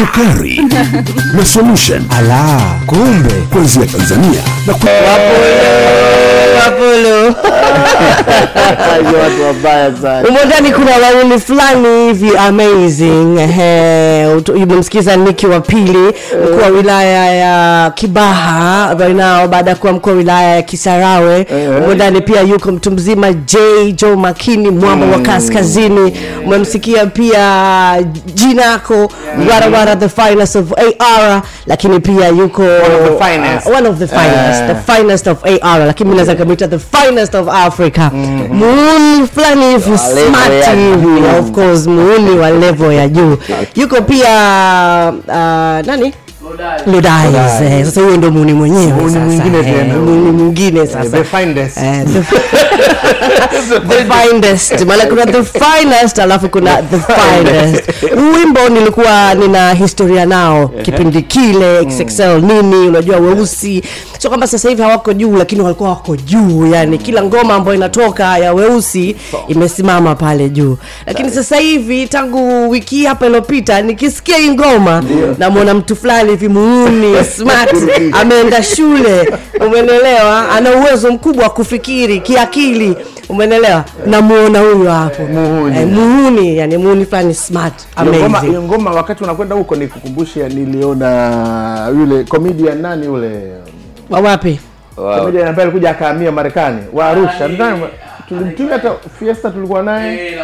sukari na solution. Ala. Kumbe kuanzia tanzania na ku... Apollo. watu wabaya sana Humo kuna wauni fulani hivi amazing. Umemsikiza Niki wa pili, mkuu wa wilaya ya Kibaha right now, baada ya kuwa mkuu wa wilaya ya Kisarawe. umondani pia yuko mtu mzima J Joe Makini, mwamba wa kaskazini. Umemsikia pia Jinako Warawara, the finest of AR, lakini pia yuko of the finest. uh, one of the finest, the finest of AR, lakini mimi naweza kumwita the finest of Africa. Muuni fulani hivi smart. hivi, of course, muuni wa level ya juu. Yuko pia uh, nani? Eh, sasa huyo ndo muuni mwenyewe Muuni mwingine Eh, tena. muuni mwingine sasa. the finest. Eh, the, the finest. maana kuna the finest alafu kuna the finest. Wimbo nilikuwa nina historia nao. Kipindi kile XXL nini unajua weusi sio kwamba sasa hivi hawako juu lakini walikuwa wako juu yani kila ngoma ambayo inatoka ya weusi imesimama pale juu. Lakini sasa hivi tangu wiki hii hapa iliyopita nikisikia hii ngoma namwona mtu fulani hivi muuni smart ameenda shule. Umenelewa ana uwezo mkubwa wa kufikiri kiakili. Umenelewa namuona huyo hapo. Muhuni. eh, muhuni yani muhuni fulani smart amazing. ngoma wakati unakwenda huko nikukumbushe niliona yule comedian nani yule wa wapi? Comedian ambaye alikuja akahamia marekani. Wa arusha. Nadhani tulimtumia hata fiesta tulikuwa naye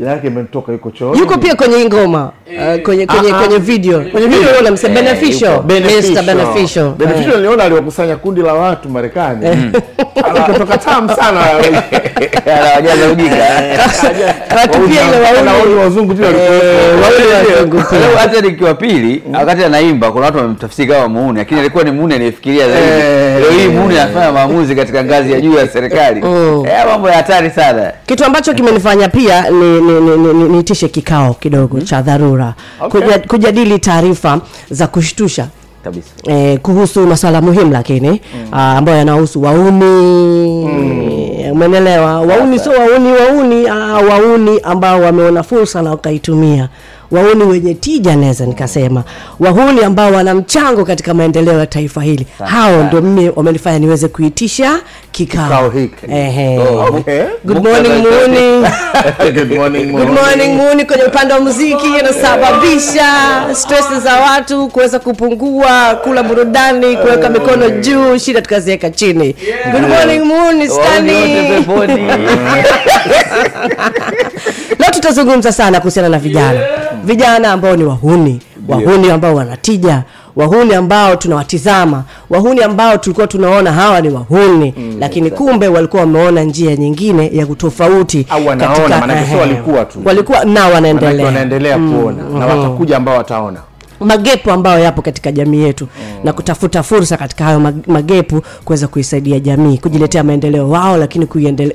jina yake imetoka yuko chooni. Yuko pia kwenye hii ngoma uh, kwenye kwenye Ah, ah. kwenye video. Kwenye video yule mse beneficial. Mr Beneficial. beneficial. Beneficial niliona aliwakusanya kundi la watu marekani. Akatoka tamu sana. Anawajaza ujinga. Watu pia ile wale wazungu tu. Walikuwa- Leo hata nikiwa pili wakati anaimba kuna watu wamemtafsiri kama muuni lakini alikuwa ni muuni aliyefikiria zaidi. Eh. leo hii muuni anafanya maamuzi katika ngazi ya juu ya serikali. Mm. Eh, mambo ya hatari sana. Kitu ambacho kimenifanya pia ni- niitishe kikao kidogo cha dharura. Okay. Kuja- kujadili taarifa za kushtusha kabisa. eh, kuhusu masuala muhimu lakini mm. ambayo yanahusu wauni. Mm. umenelewa wauni sio wauni wauni ah, wauni ambao wameona fursa na wakaitumia. Wauni wenye tija naweza nikasema. Wahuni ambao wana mchango katika maendeleo ya taifa hili. Hao ndio mimi wamenifanya niweze kuitisha kikao. Kikao hiki. Ehe. Oh, Okay. good morning muuni Good morning, Good morning Muni kwenye upande wa muziki inasababisha stress za watu kuweza kupungua, kula burudani, kuweka mikono juu, shida tukaziweka chini. Good morning Muni Stani. Leo tutazungumza sana kuhusiana na vijana, vijana ambao ni wahuni, wahuni ambao wanatija, wahuni ambao tunawatizama, wahuni ambao tulikuwa tunaona hawa ni wahuni. Lakini kumbe walikuwa wameona njia nyingine ya kutofauti katika- walikuwa tu. walikuwa na wanaendelea. wanaendelea kuona na watakuja ambao wataona. Magepu ambayo yapo katika jamii yetu mm. na kutafuta fursa katika hayo magepu kuweza kuisaidia jamii kujiletea maendeleo wao lakini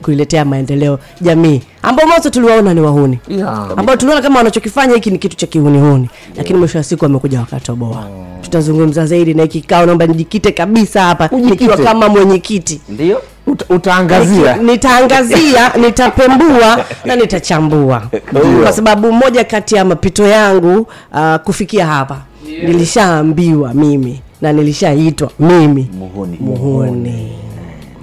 kuiletea maendeleo jamii ambao mwanzo tuliwaona ni wahuni. Yeah. ambao tuliona kama wanachokifanya hiki ni kitu cha kihunihuni lakini mwisho wa siku wamekuja wakatoboa. Tutazungumza zaidi na hiki kikao naomba nijikite kabisa hapa nikiwa kama mwenyekiti. Ndio. Uta, utaangazia. Nitaangazia nitapembua na nitachambua. Kwa sababu moja kati ya mapito yangu uh, kufikia hapa nilishaambiwa mimi na nilishaitwa mimi. Muhuni. Muhuni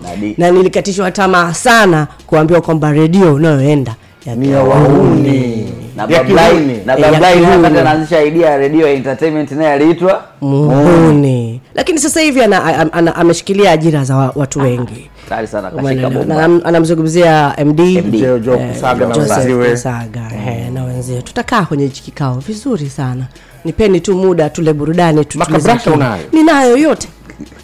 Nadi- na nilikatishwa tamaa sana kuambiwa kwamba redio unayoenda ya ni na Bablai kihuni. na ya Bablai naye kihuni. wakati anaanzisha idea ya redio ya entertainment naye aliitwa muhuni. Lakini sasa hivi ana, ana, ana, ameshikilia ajira za watu wengi. Anamzungumzia md Eh, Kusaga na. Kusaga, eh, na wenzie tutakaa kwenye hichi kikao vizuri sana. Nipeni tu muda tule burudani ninayo yote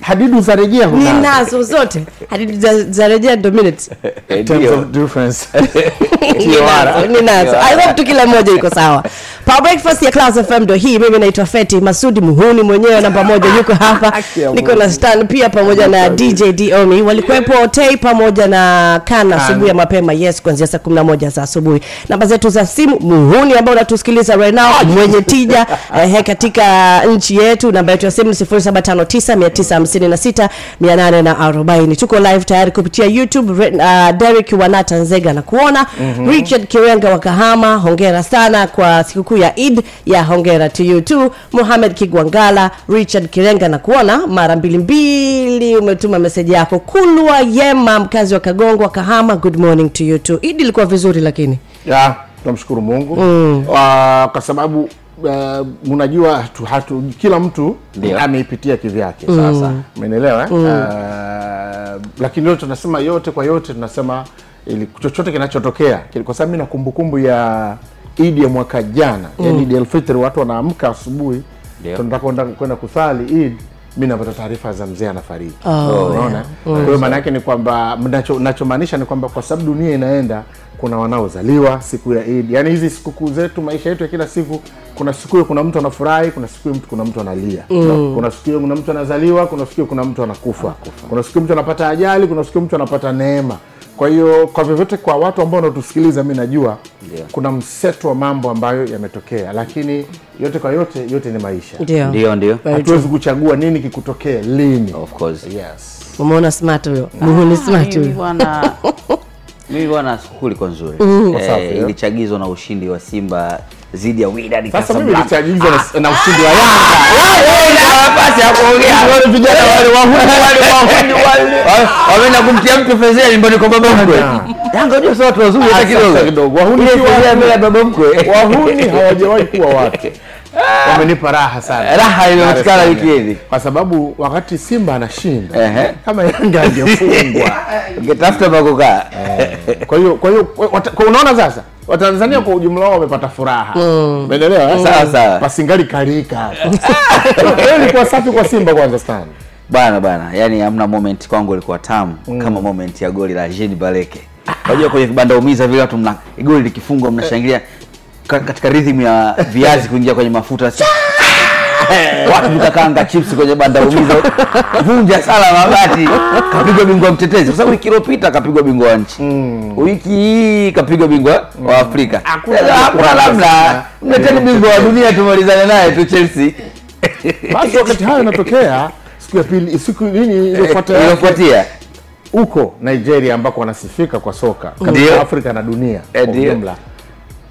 hadidu za rejea ninazo zote. Hadidu za- za rejea ndo minutes. Eh, Terms of difference. ninazo ninazo. I hope tu kila moja iko sawa Power breakfast ya Class FM ndo hii. Mimi naitwa Feti Masudi Muhuni mwenyewe namba moja yuko hapa. Niko na Stan pia pamoja na DJ Diomi. Walikuwepo Tei pamoja na Kana asubuhi ya mapema. Yes, kuanzia saa 11 za asubuhi. Namba zetu za simu Muhuni ambao unatusikiliza right now mwenye tija eh, katika nchi yetu. Namba yetu ya simu ni 0759 956 840. Tuko live tayari kupitia YouTube. Uh, Derek Wanata Nzega na kuona Richard Kirenga wa Kahama, hongera sana kwa sikukuu ya Eid ya hongera to you too. Mohamed Kigwangala, Richard Kirenga na kuona mara mbili mbili, umetuma meseji yako. Kulwa Yema, mkazi wa Kagongwa Kahama, good morning to you too. Eid ilikuwa vizuri lakini ya tunamshukuru mungu mm. uh, kwa sababu uh, unajua hatu, hatu, kila mtu ameipitia kivyake sasa umenielewa mm. uh, lakini leo tunasema yote kwa yote tunasema ili chochote kinachotokea kwa sababu mi na kumbukumbu ya idi ya mwaka jana mm. yani idi elfitri watu wanaamka asubuhi tunataka kwenda- kwenda kusali id mi napata taarifa za mzee anafariki Oh, unaona kwa hiyo maana yake ni kwamba nachomaanisha ni kwamba kwa sababu dunia inaenda kuna wanaozaliwa siku ya Eid. yani hizi sikukuu zetu, maisha yetu ya kila siku, kuna siku hiyo kuna mtu anafurahi, kuna siku hiyo mtu kuna mtu analia. Kuna siku hiyo kuna mtu anazaliwa, kuna siku hiyo kuna mtu anakufa. Kuna siku mtu anapata ajali, kuna siku mtu anapata neema. Kwa hiyo kwa vyovyote, kwa watu ambao wanatusikiliza, mi najua yeah. kuna mseto wa mambo ambayo yametokea, lakini yote kwa yote, yote ni maisha. ndio ndio Hatuwezi kuchagua nini kikutokee lini. of course Yes. umeona smart huyo muhuni smart huyo bwana mimi bwana sikukuu ilikuwa nzuri. Safi, eh, ilichagizwa na ushindi wa Simba dhidi ya Wydad Sasa mimi nilichagizwa na, na ushindi wa Yanga. nafasi ya kuongea. Wale vijana wale wahuni wale wahuni wale. Wameenda kumtia mtu fezea nyumbani kwa baba mkwe. Yanga ndio sio watu wazuri hata Ah, kidogo. Wahuni si watu. baba mkwe. wahuni hawajawahi kuwa watu wamenipa raha sana. Raha imepatikana Salaam. kwa sababu wakati simba anashinda Ehe. kama yanga angefungwa. Ungetafuta pa kukaa kwa hiyo kwa hiyo kwa unaona sasa watanzania kwa ujumla wao wamepata furaha. Umeelewa Mm. Sawa, sawa. pasingali karika. Ilikuwa safi kwa simba kwanza sana. Bana bana yani hamna moment kwangu ilikuwa tamu kama moment ya goli la Jean Baleke. Unajua kwenye vibanda umiza vile watu mna goli likifungwa mnashangilia katika rhythm ya viazi kuingia kwenye mafuta watu vikakaanga chips kwenye banda umiza vunja sala mabati. Kapigwa bingwa mtetezi. Kwa sababu wiki iliyopita kapigwa bingwa wa nchi. Wiki hii kapigwa bingwa wa Afrika. Hakuna Sasa namna. mleteni bingwa wa dunia tumalizane naye tu Chelsea. Basi wakati hayo yanatokea siku ya pili siku nini iliyofuatia. Huko nigeria ambako wanasifika kwa soka katika afrika na dunia Eh, kwa ujumla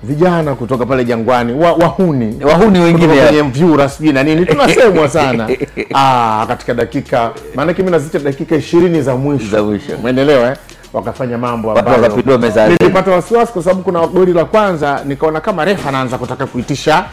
vijana kutoka pale jangwani wa, wahuni wahuni wengine kwenye vyura sijui na nini. Tunasemwa sana. Ah, katika dakika maanake mi nazicha dakika ishirini za mwisho. Za mwisho. umeelewa eh? wakafanya mambo ambayo nilipata wasiwasi kwa sababu kuna goli la kwanza nikaona kama refa anaanza kutaka kuitisha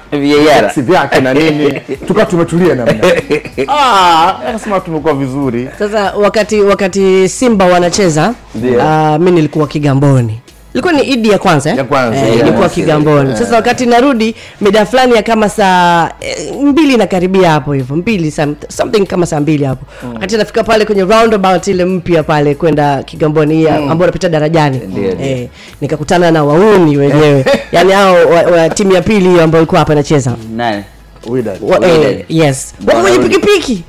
si vyake na nini. Tukawa tumetulia namna ah, akasema tumekuwa vizuri. Sasa wakati wakati simba wanacheza uh, mi nilikuwa kigamboni ilikuwa ni idi ya kwanza eh? Ya kwanza, eh, yeah. ilikuwa Yeah. kigamboni. Sasa wakati narudi mida fulani ya kama saa eh, mbili nakaribia hapo hivyo. Mbili some- something kama saa mbili hapo. Wakati nafika pale kwenye roundabout ile mpya pale kwenda kigamboni hii ambao napita darajani. Ndio. eh, nikakutana na wauni wenyewe. Yani hao wa, wa timu ya pili hiyo ambayo ilikuwa hapa inacheza nani? Widad. Wa- eh, yes. Wako kwenye pikipiki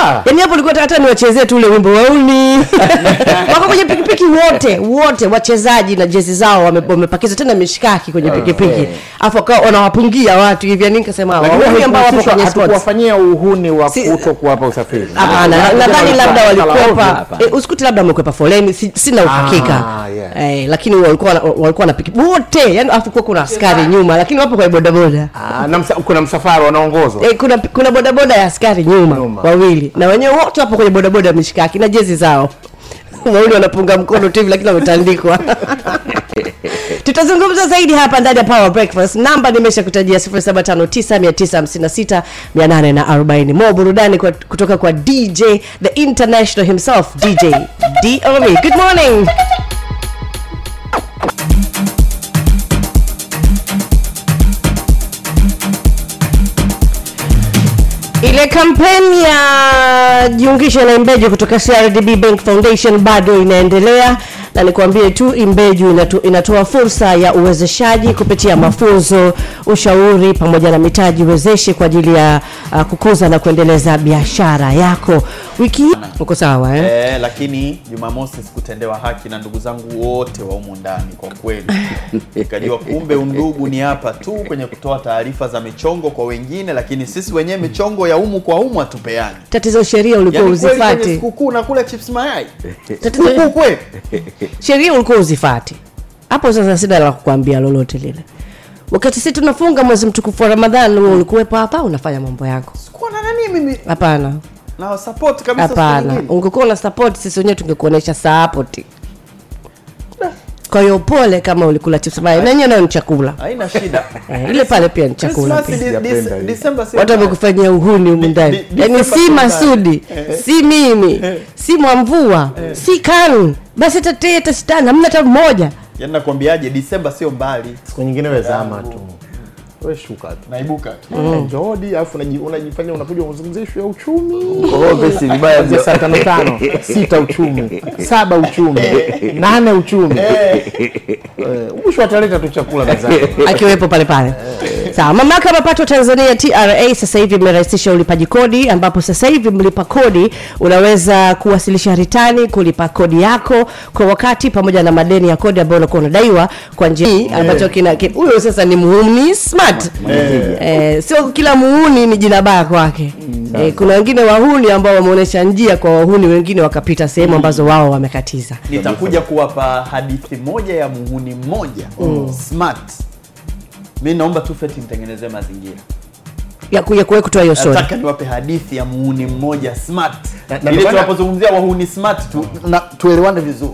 ah, yaani hapo nilikuwa hata niwachezee tu ule wimbo wauni wako kwenye pikipiki wote wote wachezaji na jezi zao wamepakiza tena mishikaki kwenye pikipiki. afu wakawa wanawapungia watu hivi yani nikasema wauni ambao wapo kwenye sports. hatukuwafanyia uhuni wa kuto kuwapa usafiri. Hapana Ah, nadhani ah, labda ah, walikwepa hapana. eh, usikuti labda wamekwepa foleni sina uhakika. Ah, yeah. eh, lakini walikuwa na- walikuwa na pikipiki wote yani afu kuwa kuna askari nyuma lakini wapo kwenye bodaboda. Ah, na kuna msafara wanaongozwa. Eh, kuna kuna bodaboda ya askari nyuma, Nyuma. Wawili. Na wenyewe wote wapo kwenye bodaboda mishikaki na jezi zao. Wawili wanapunga mkono tu hivi lakini wametandikwa. Tutazungumza zaidi hapa ndani ya power breakfast. Namba nimesha kutajia 0759956840 mo burudani kwa, kutoka kwa dj the international himself dj domi good morning kampeni ya jiungishe na imbeju kutoka crdb bank foundation bado inaendelea. Na nikwambie tu imbeju inatu, inatoa fursa ya uwezeshaji kupitia mafunzo ushauri pamoja na mitaji wezeshi kwa ajili ya uh, kukuza na kuendeleza biashara yako wiki uko sawa eh? Eh, lakini Jumamosi sikutendewa haki na ndugu zangu wote wa humu ndani kwa kweli. Nikajua kumbe undugu ni hapa tu kwenye kutoa taarifa za michongo kwa wengine, lakini sisi wenyewe michongo ya umu kwa umu hatupeani. tatizo sheria ulikuwa yani kweli uzifati sikukuu nakula chips mayai. Tatizo- kweli. sheria ulikuwa uzifati hapo sasa sina la kukwambia lolote lile wakati sisi tunafunga mwezi mtukufu wa Ramadhani, wewe ulikuwepo hapa unafanya mambo yako Sikuwa na nani mimi hapana na support kabisa hapana ungekuwa una support sisi wenyewe tungekuonesha sapoti kwa hiyo pole kama ulikula chips nenyewe nayo ni chakula Haina shida. Eh, ile pale pia ni chakula watu wamekufanyia uhuni humu ndani yaani si masudi si mimi si mwamvua si kanu basi tateta tasitani hamna hata mmoja Yaani nakwambiaje disemba sio mbali. siku nyingine wezama tu we shuka tu. Naibuka tu. njodi alafu unaji- unajifanya unakuja kuzungumzia ishu ya uchumi Ovesi vibaya Kuanzia saa tano tano sita uchumi saba uchumi nane uchumi. Eh, mwisho ataleta tu chakula mezani. Akiwepo pale pale. Sawa mamlaka ya mapato tanzania tra sasa hivi imerahisisha ulipaji kodi ambapo sasa hivi mlipa kodi unaweza kuwasilisha ritani kulipa kodi yako kwa wakati pamoja na madeni ya kodi ambayo unakuwa unadaiwa kwa njia hii ambacho kina huyo sasa ni muhuni smart eh, sio kila muhuni ni jina baya kwake. Eh, kuna wengine wahuni ambao wameonyesha njia kwa wahuni wengine wakapita sehemu ambazo wao wamekatiza. Nitakuja kuwapa hadithi moja ya muhuni mmoja smart. Mi naomba tu feti nitengenezee mazingira. Ya kuja kuwe kutoa hiyo story. Nataka niwape hadithi ya muhuni mmoja smart. Maana- tunapozungumzia wahuni smart tu na tuelewane vizuri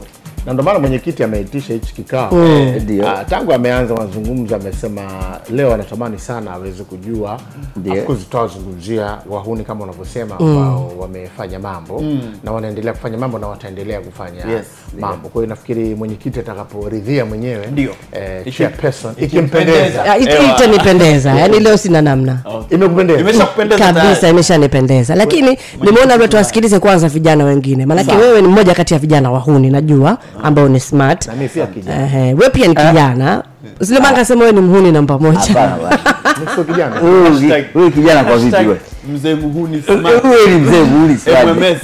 na ndio maana mwenyekiti ameitisha hichi kikao. Mm. Uh, tangu ameanza mazungumzo amesema leo anatamani sana aweze kujua. Ndio. Of course tutawazungumzia wahuni kama unavyosema ambao wamefanya mambo. Na wanaendelea kufanya mambo na wataendelea kufanya Yes. mambo. Kwa hiyo nafikiri mwenyekiti atakaporidhia mwenyewe Ndio. eh, chairperson ikimpendeza. Ah, itanipendeza. Yani leo sina namna. Imekupendeza? Imesha kabisa imeshanipendeza. Lakini nimeona labda tuwasikilize kwanza vijana wengine. Maanake wewe ni mmoja kati ya vijana wahuni najua ambao ni smart. Na mimi pia kijana. Ehe, we pia ni kijana. Usilemanga sema wewe ni mhuni namba moja. Hapana bwana. Mimi sio kijana. Huyu ki- huyu kijana kwa vipi wewe? mzee muhuni smart. Wewe ni mzee buli sana MMS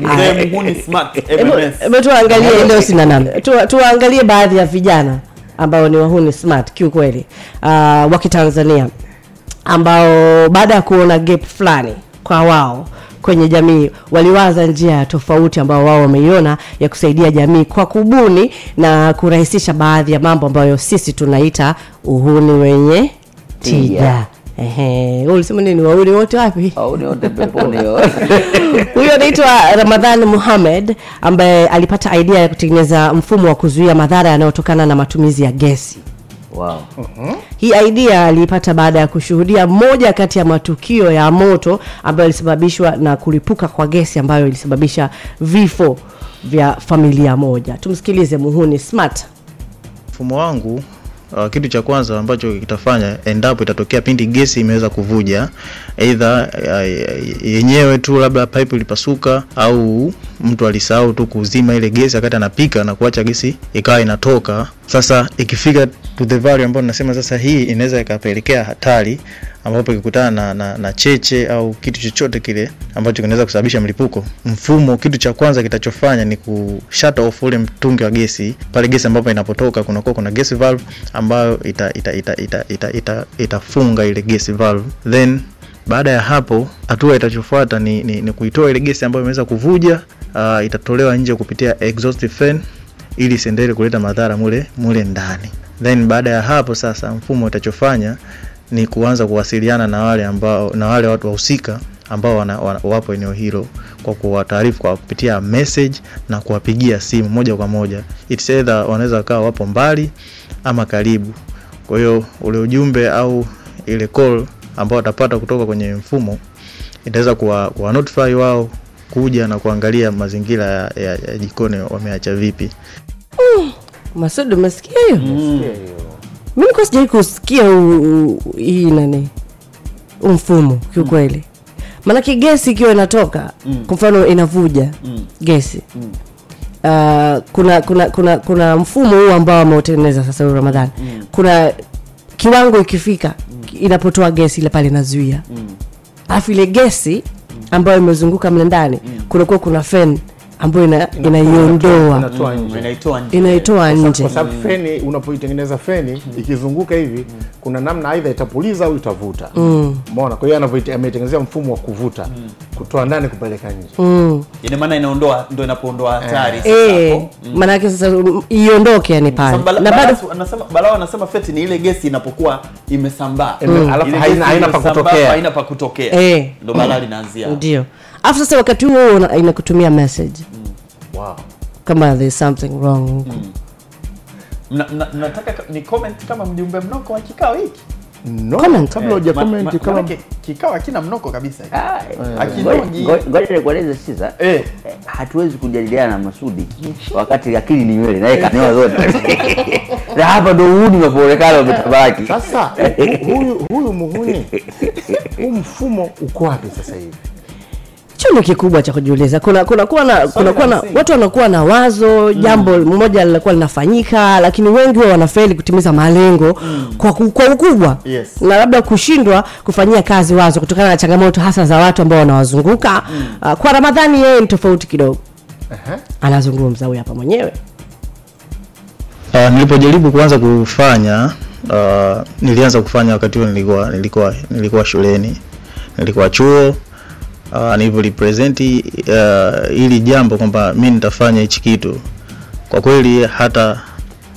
mzee muhuni smart MMS Hebu tuangalie leo sina namna Tu- tuangalie baadhi ya vijana ambao ni wahuni smart kiukweli. Uh, wa kitanzania ambao baada ya kuona gap fulani kwa wao kwenye jamii. Waliwaza njia tofauti ambao wao wameiona ya kusaidia jamii kwa kubuni na kurahisisha baadhi ya mambo ambayo sisi tunaita uhuni wenye tija. Ehe, ulisema nini? Wauni wote wapi? Wote peponi huyo anaitwa ramadhan muhamed ambaye alipata idea ya kutengeneza mfumo wa kuzuia madhara yanayotokana na matumizi ya gesi wow. Hii idea aliipata baada ya kushuhudia moja kati ya matukio ya moto ambayo ilisababishwa na kulipuka kwa gesi ambayo ilisababisha vifo vya familia moja. Tumsikilize muhuni smart. Mfumo wangu uh, kitu cha kwanza ambacho kitafanya endapo itatokea pindi gesi imeweza kuvuja eidha uh, yenyewe tu labda pipe ilipasuka au mtu alisahau tu kuzima ile gesi wakati anapika na kuacha gesi ikawa inatoka. Sasa ikifika to the value ambayo nasema sasa hii inaweza ikapelekea hatari ambapo ikikutana na, na, na cheche au kitu chochote kile ambacho kinaweza kusababisha mlipuko. Mfumo kitu cha kwanza kitachofanya ni ku ule mtungi wa gesi. Pale gesi ambapo inapotoka kunakuwa kuna gesi valve ambayo ita, ita, ita, ita, ita, ita, ita ile gesi valve. Then baada ya hapo hatua itachofuata ni, ni, ni kuitoa ile gesi ambayo imeweza kuvuja uh, itatolewa nje kupitia exhaust fan ili isiendelee kuleta madhara mule mule ndani. Then baada ya hapo sasa mfumo utachofanya ni kuanza kuwasiliana na wale ambao na wale watu wahusika ambao wana, wana, wapo eneo hilo kwa kuwataarifu kwa kupitia message na kuwapigia simu moja kwa moja. It's either wanaweza wakawa wapo mbali ama karibu. Kwa hiyo ule ujumbe au ile call ambao watapata kutoka kwenye mfumo itaweza kuwa, kuwa notify wao kuja na kuangalia mazingira ya, ya, ya jikoni wameacha vipi. Masudi umesikia hiyo? Mi nikuwa sijai kusikia hii nani mfumo kiukweli. Maanake gesi ikiwa inatoka kwa mfano inavuja gesi. Uh, kuna kuna kuna kuna mfumo huu ambao ameutengeneza sasa huyu ramadhani. Kuna kiwango ikifika inapotoa gesi ile pale inazuia. Alafu ile gesi ambayo imezunguka mle ndani kunakuwa kuna fen ambayo inaiondoa inaitoa nje. Kwa sababu feni unapoitengeneza feni ikizunguka hivi kuna namna aidha itapuliza au itavuta. Umeona? Kwa hiyo ameitengenezea mfumo wa kuvuta. Kutoa ndani kupeleka nje. Ina maana inaondoa ndio inapoondoa hatari sasa Eh, maana yake sasa mm, iondoke yani pale. Na bado anasema Balao anasema feti ni ile gesi inapokuwa imesambaa. Mm. Alafu haina- haina pa kutokea. haina pa kutokea. Eh. ndo balaa linaanzia. Ndio alafu sasa wakati huo inakutumia message. Wow. kama there's something wrong. Huko Mna- mna- mnataka ni comment kama mjumbe mnoko wa kikao hiki? No, Comment. kabla Eh, ma- comment ma- kama kikao hakina mnoko kabisa. Hiki. Ah, Akinogi. ngoja- nikueleze sasa Eh. Eh, hatuwezi kujadiliana na Masudi wakati akili ni nywele naye kanyoa zote. Na hapa ndo uhuni unapoonekana umetabaki sasa huyu huyu muhuni huu mfumo uko wapi sasa hivi hicho ndio kikubwa cha kujiuliza. Kuna kuna kuwa na kuna kuwa na watu wanakuwa na wazo jambo moja linakuwa linafanyika lakini wengi wao wanafeli kutimiza malengo kwa, kwa ukubwa. Yes. na labda kushindwa kufanyia kazi wazo kutokana na changamoto hasa za watu ambao wanawazunguka. Uh, kwa ramadhani yeye ni tofauti kidogo. Aha. anazungumza huyu hapa mwenyewe. Uh, nilipojaribu kuanza kufanya uh, nilianza kufanya wakati huo nilikuwa nilikuwa nilikuwa shuleni. Nilikuwa chuo uh, nilivyolipresenti uh, hili jambo kwamba mi nitafanya hichi kitu. Kwa kweli hata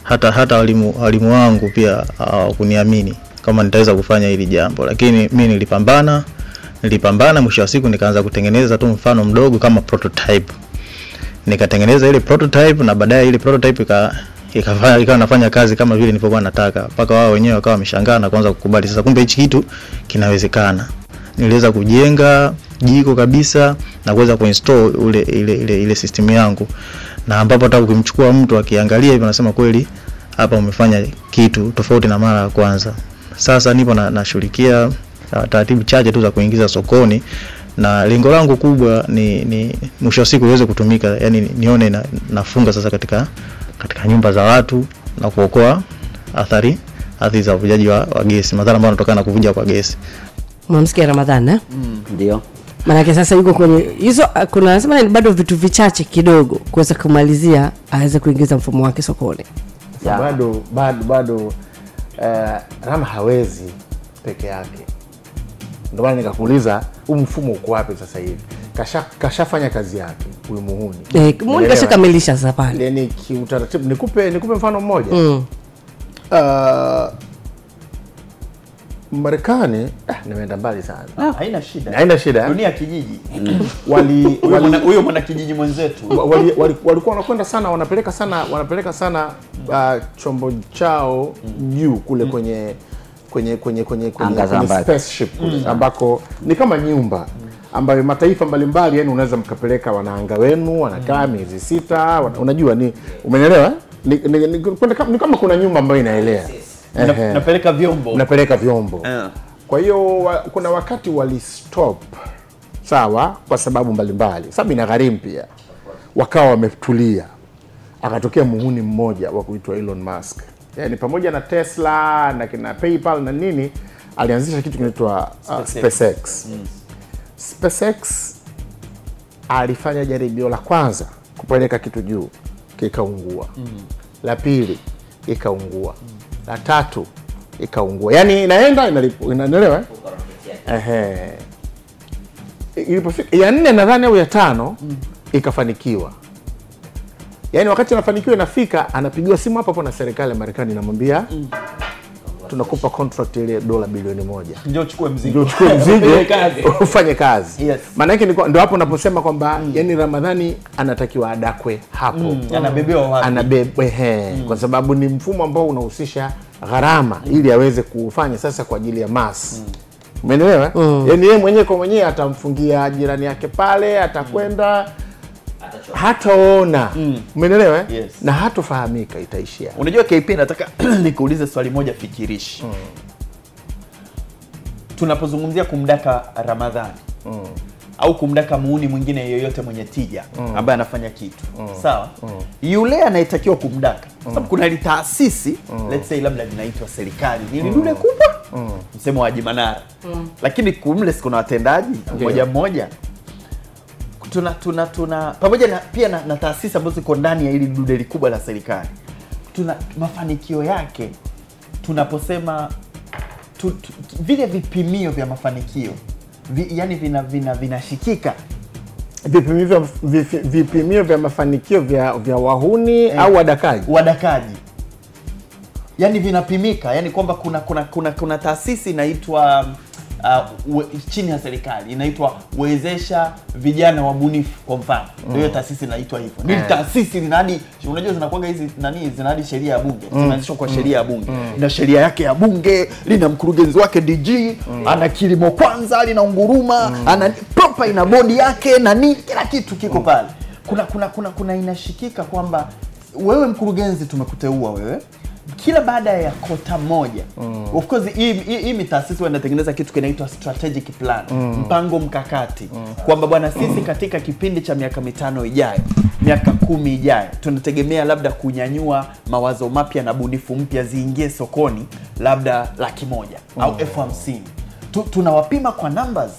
hata hata walimu, walimu wangu pia hawakuniamini kama nitaweza kufanya hili jambo. Lakini mi nilipambana nilipambana mwisho wa siku nikaanza kutengeneza tu mfano mdogo kama prototype. Nikatengeneza ile prototype na baadaye ile prototype ika ikawa nafanya kazi kama vile nilivyokuwa nataka. Mpaka wao wenyewe wakawa wameshangaa na kuanza kukubali. Sasa kumbe hichi kitu kinawezekana niliweza kujenga jiko kabisa na kuweza kuinstall ule ile ile, ile system yangu. Na ambapo hata ukimchukua mtu akiangalia hivi anasema kweli hapa umefanya kitu tofauti na mara ya kwanza. Sasa nipo na nashughulikia uh, taratibu chache tu za kuingiza sokoni na lengo langu kubwa ni, ni mwisho wa siku iweze kutumika yani nione na, nafunga sasa katika katika nyumba za watu na kuokoa athari athari za uvujaji wa, wa gesi madhara ambayo yanatokana na kuvuja kwa gesi mwamsikia ramadhani eh? ndio maanake sasa yuko kwenye hizo uh, kuna nasema ni bado vitu vichache kidogo kuweza kumalizia aweze kuingiza mfumo wake sokoni Yeah. bado bado bado uh, Rama hawezi peke yake. Ndio maana nikakuuliza huu mfumo uko wapi sasa hivi? Kasha kashafanya kazi yake huyu muhuni. eh, muhuni kashakamilisha sasa pale Yaani kiutaratibu nikupe nikupe mfano mmoja. mm. Uh, Marekani eh, nimeenda mbali sana. haina shida. Haina shida. eh? dunia kijiji. Wali Huyo wali mwana- huyo mwana kijiji mwenzetu. wa- wali- wali- walikuwa wanakwenda sana wanapeleka sana wanapeleka sana uh, chombo chao juu kule kwenye kwenye kwenye kwenye kwenye, kwenye spaceship kule ambako ni kama nyumba ambayo mataifa mbalimbali yani unaweza mkapeleka wanaanga wenu wanakaa miezi sita wana, unajua ni umenielewa ni, ni, ni, ni, kama- ni kama kuna nyumba ambayo inaelea Na- napeleka vyombo. Napeleka vyombo. Eh. kwa hiyo wa, kuna wakati walistop sawa kwa sababu mbalimbali. Sababu ina gharimu pia. Wakawa wametulia. Akatokea muhuni mmoja wa kuitwa Elon Musk. Yani pamoja na Tesla na kina PayPal na nini alianzisha kitu kinaitwa uh, SpaceX. SpaceX. SpaceX alifanya jaribio la kwanza kupeleka kitu juu kikaungua. La pili ikaungua la tatu ikaungua yaani inaenda inaelewa eh? Ehe. ilipofika ya nne nadhani au ya tano ikafanikiwa yaani wakati anafanikiwa inafika anapigiwa simu hapo hapo na serikali ya marekani inamwambia tunakupa contract ile dola bilioni moja. Ndio uchukue ndio mzigo uchukue mzigo Ufanye kazi. Yes. maana yake ndio hapo unaposema kwamba yani ramadhani anatakiwa adakwe hapo. Mm, anabebewa wapi? anabebwe he mm. kwa sababu ni mfumo ambao unahusisha gharama ili aweze kufanya sasa kwa ajili ya mas umeelewa? Yani yeye mwenyewe kwa mwenyewe atamfungia jirani yake pale atakwenda hataona. Umeelewa eh? Yes. na hatofahamika itaishia. Unajua kp nataka nikuulize swali moja fikirishi. Tunapozungumzia kumdaka ramadhani au kumdaka muuni mwingine yoyote mwenye tija ambaye anafanya kitu. Sawa? Yule anayetakiwa kumdaka sababu kuna li taasisi let's say labda linaitwa serikali ni lidude kubwa. Msemo wa Haji Manara. Lakini kumle kuna watendaji mmoja mmoja tuna tuna tuna pamoja na pia na, na taasisi ambazo ziko ndani ya hili dudeli kubwa la serikali. Tuna mafanikio yake tunaposema tu, tu, vile vipimio vya mafanikio vi, yani vina vina vinashikika. Vipimio vya, vipimio vya mafanikio vya, vya wahuni au wadakaji? Wadakaji. Yani vinapimika yani kwamba kuna kuna kuna, kuna taasisi inaitwa uh, we, chini ya serikali inaitwa wezesha vijana wabunifu kwa mfano. Hiyo taasisi inaitwa hivyo. Ni taasisi zinadi unajua zinakuwaga hizi nani zinadi sheria ya bunge zinaanzishwa kwa sheria ya bunge. Na sheria yake ya bunge lina mkurugenzi wake DG ana kilimo kwanza lina unguruma ana proper ina bodi yake na nini kila kitu kiko pale. Kuna kuna kuna kuna inashikika kwamba wewe mkurugenzi tumekuteua wewe kila baada ya kota moja of course hii hii- hii ni taasisi huwa inatengeneza kitu kinaitwa strategic plan. Mpango mkakati. Kwamba bwana sisi katika kipindi cha miaka mitano ijayo miaka kumi ijayo tunategemea labda kunyanyua mawazo mapya na bunifu mpya ziingie sokoni labda laki moja au elfu hamsini. Tu- tunawapima kwa numbers.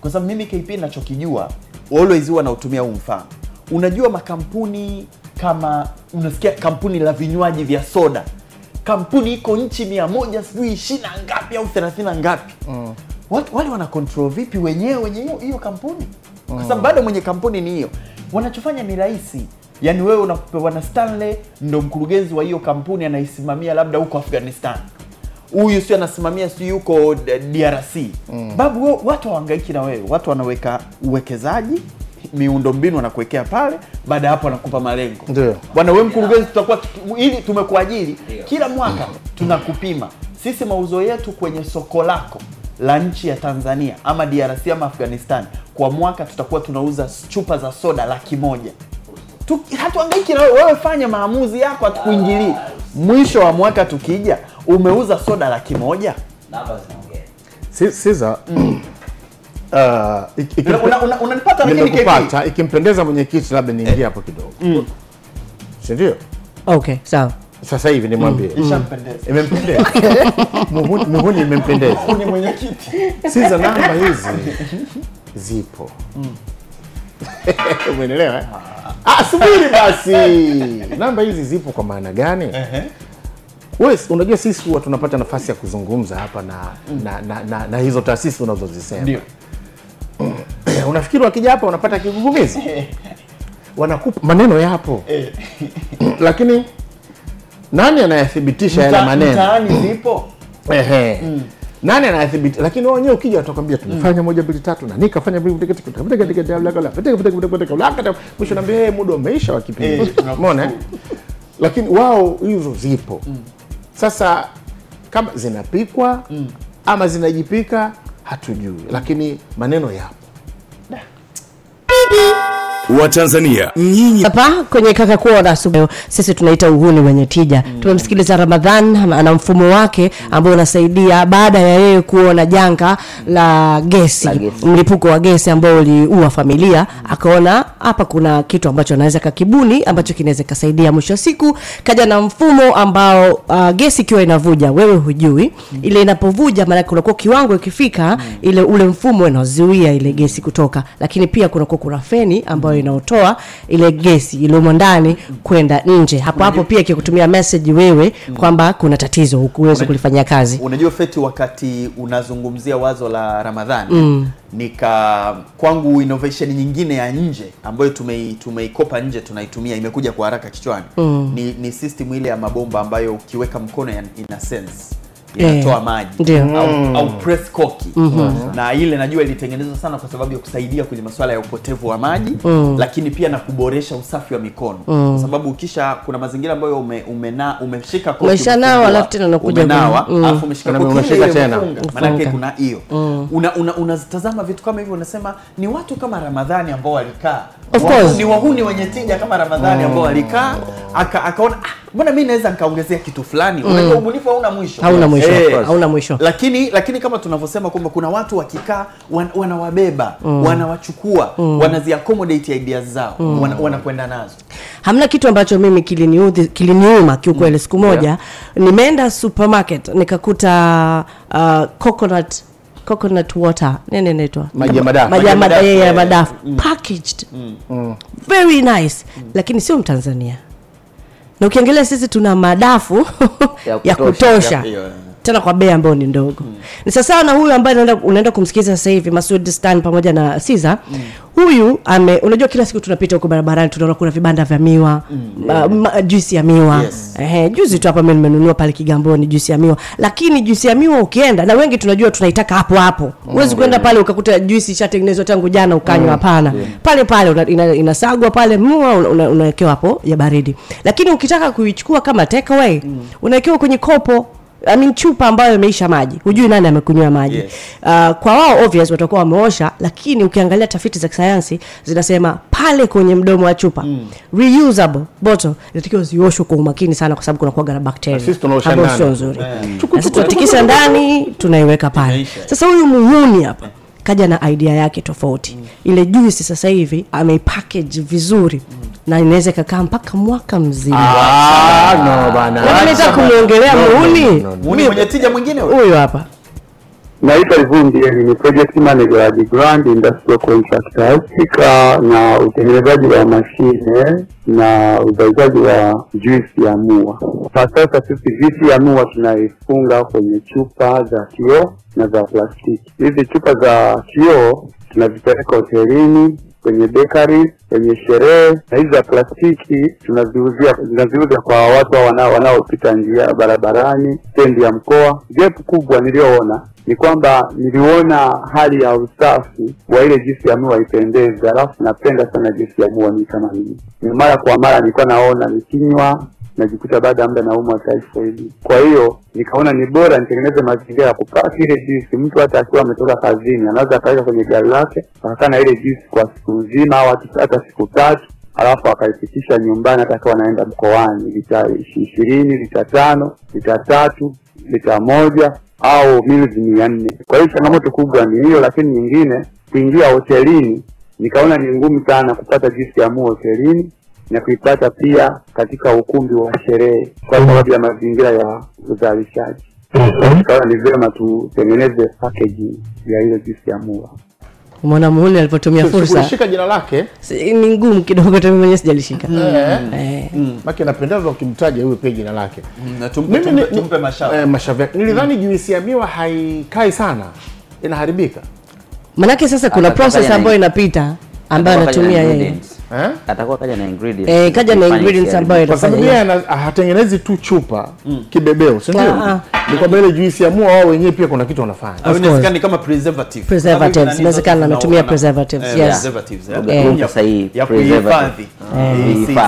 Kwa sababu mimi KP nachokijua always huwa nautumia huu mfano. Unajua makampuni kama unasikia kampuni la vinywaji vya soda kampuni iko nchi mia moja sijui ishiri na ngapi au thelathini na ngapi. Mm. wale wana control vipi wenyewe wenye hiyo- kampuni? Kwa sababu bado mwenye kampuni ni hiyo. Wanachofanya ni rahisi. Yaani wewe unapewa na stanley ndo mkurugenzi wa hiyo kampuni anaisimamia labda huko afghanistan. Huyu sio anasimamia sijui yuko drc mm. babu watu hawahangaiki na wewe. Watu wanaweka uwekezaji miundombinu anakuwekea pale baada ya hapo anakupa malengo. Ndio. bwana we mkurugenzi tutakuwa ili tumekuajiri kila mwaka tunakupima. Sisi mauzo yetu kwenye soko lako la nchi ya tanzania ama drc ama afghanistan kwa mwaka tutakuwa tunauza chupa za soda laki moja. Hatuangaiki na wewe wewe fanya maamuzi yako hatukuingilii. Mwisho wa mwaka tukija umeuza soda laki moja? Siza, Siza uh, iki- iki- Una- una- una- ikimpendeza mwenyekiti labda niingie hapo kidogo. Si ndio? Okay sawa. Sasa hivi nimwambie. Ishampendeza. imempendeza. Muhuni- imempendeza. Si za siza namba hizi. Zipo. Umeelewa eh? ah, subiri basi. Namba hizi zipo kwa maana gani? Wewe unajua sisi huwa tunapata nafasi ya kuzungumza hapa na, na, na, na, na hizo taasisi unazozisema. Ndio unafikiri wakija hapa unapata kigugumizi wanakupa maneno yapo lakini nani anayathibitisha yale maneno mtaani zipo Ehe. nani anayathibitisha lakini wao wenyewe ukija watakwambia tumefanya moja mbili tatu na nikafanya mbili mbili tatu, tatu, mbili bla, bla, mwisho naambia hey, muda umeisha wa kipindi Eh, umeona eh? lakini wao hizo zipo sasa kama zinapikwa ama zinajipika hatujui lakini maneno yapo Watanzania, nyinyi hapa kwenye kaka kuona asubuhi sisi tunaita uhuni wenye tija. Tumemsikiliza ramadhan ana- mfumo wake ambao unasaidia baada ya yeye kuona janga la gesi, mlipuko wa gesi ambao uliua familia. Akaona hapa kuna kitu ambacho anaweza kakibuni ambacho kinaweza kasaidia. Mwisho wa siku kaja na mfumo ambao uh, gesi ikiwa inavuja wewe hujui. Ile inapovuja maanake unakuwa kiwango ikifika ile ule mfumo unazuia ile gesi kutoka. Lakini pia kunakuwa kuna feni ambayo inaotoa ile gesi iliyomo ndani kwenda nje hapo hapo pia ikikutumia message wewe kwamba kuna tatizo hukuwezi kulifanyia kazi unajua feti wakati unazungumzia wazo la ramadhani mm. nika kwangu innovation nyingine ya nje ambayo tumeikopa tumeikopa nje tunaitumia imekuja kwa haraka kichwani mm. ni, ni system ile ya mabomba ambayo ukiweka mkono ya, ina sense inatoa Eh, maji ndio. au, au press koki mm-hmm. na ile najua ilitengenezwa sana kwa sababu ya kusaidia kwenye masuala ya upotevu wa maji mm. lakini pia na kuboresha usafi wa mikono mm. kwa sababu ukisha kuna mazingira ambayo ume, umena, umeshika koki Umeshanawa, umefungua, alafu tena unakuja umenawa mm. alafu umeshika koki tena. kuna hiyo una, una, vitu kama hivyo unasema ni watu kama ramadhani ambao walikaa Of course. ni wahuni wenye tija kama Ramadhani ambao walikaa aka, akaona ah, mbona mimi naweza nikaongezea kitu fulani? Unajua ubunifu hauna mwisho. Hauna mwisho, Eh, of hauna mwisho. lakini lakini kama tunavyosema kwamba kuna watu wakikaa wan, wanawabeba wanawachukua wanazi accommodate ideas zao wana, wanakwenda nazo. Hamna kitu ambacho mimi kiliniudhi kiliniuma kiukweli siku moja. Nimeenda supermarket nikakuta uh, coconut coconut water. Nini inaitwa? Maji ya madafu. packaged mm. Ya ya very nice. Lakini sio mtanzania. Na ukiangalia sisi tuna madafu Ya ya kutosha. Ya, Hiyo, eh. Tena kwa bei ambayo ni ndogo. Ni sawasawa na huyu ambaye unaenda, unaenda kumsikiliza sasa hivi Masud Stan pamoja na Caesar. Huyu ame unajua kila siku tunapita huko barabarani tunaona kuna vibanda vya miwa ma, ma, juisi ya miwa. Yes. eh, juzi tu hapa mimi nimenunua pale Kigamboni juisi ya miwa. Lakini juisi ya miwa ukienda na wengi tunajua tunaitaka hapo hapo. Huwezi kwenda pale ukakuta juisi ishatengenezwa tangu jana ukanywa hapana. Pale pale una, ina, inasagwa pale mua unawekewa una, una hapo ya baridi. Lakini ukitaka kuichukua kama takeaway mm. unawekewa kwenye kopo I mean, chupa ambayo imeisha maji. Hujui nani amekunywa maji. Yes. uh, kwa wao obvious watakuwa wameosha lakini ukiangalia tafiti za kisayansi zinasema pale kwenye mdomo wa chupa reusable bottle inatakiwa zioshwe kwa umakini sana kwa sababu kunakuwa na bakteria Na sisi tunaosha ambayo sio nzuri. Sisi tunatikisa ndani tunaiweka pale. Sasa huyu muhuni hapa kaja na idea yake tofauti. Ile juisi sasa hivi ameipackage vizuri na inaweza ikakaa mpaka mwaka mzima. Ah, no bana. unaweza kumwongelea no, no. mwenye tija mwingine huyo? huyu hapa Naitwa Ivundi Eli, ni project manager wa Grand Industrial Contractors. Husika na utengenezaji wa mashine na uzalishaji wa juisi ya mua. Kwa sasa sisi juisi ya mua tunaifunga kwenye chupa za kioo na za plastiki. Hizi chupa za kioo tunazipeleka hotelini kwenye bakery, kwenye sherehe, na hizi za plastiki tunaziuzia tunaziuza kwa watu wanaopita wana njia barabarani, stendi ya mkoa. Gap kubwa niliyoona ni kwamba niliona hali ya usafi wa ile jinsi ya mua ipendeze, alafu napenda sana jinsi ya mua. Ni kama mimi ni mara kwa mara nilikuwa naona nikinywa najikuta baada ya muda naumwa typhoid. Kwa hiyo nikaona ni bora nitengeneze mazingira ya kupaki ile juisi. Mtu hata akiwa ametoka kazini anaweza akaweka kwenye gari lake akakaa na ile juisi kwa siku nzima au hata- siku tatu, alafu akaifikisha nyumbani hata akiwa anaenda mkoani, lita ishirini, lita tano, lita tatu, lita moja au milizi mia nne. Kwa hiyo changamoto kubwa ni hiyo, lakini nyingine kuingia hotelini nikaona ni ngumu sana kupata juisi ya mua hotelini na kuipata pia katika ukumbi wa sherehe kwa sababu ya mazingira ya uzalishaji. Ikaona ni vyema tutengeneze packaging ya ile juisi ya mua. Umeona muhuni alipotumia fursa. jina lake? Si- ni ngumu kidogo hata mimi mwenyewe sijalishika. Eh. maki napendeza ukimtaja huyo pia jina lake. Mm, tumpe, tumpe, tumpe mashavu eh, mashavu nilidhani juisi ya miwa haikai sana. Inaharibika. Manake sasa kuna process ambayo inapita ambayo anatumia yeye. eh? atakuwa kaja na ingredients. Eh, kaja na ingredients ambayo kwa sababu yeye hatengenezi tu chupa kibebeo si ndio? Ah, ni kwamba ile juice ya mua wao wenyewe pia kuna kitu wanafanya. Au inawezekana kama preservative. Preservatives, inawezekana zinaona- preservatives, eh, yes. preservatives, eh. Ya- sahihi, ya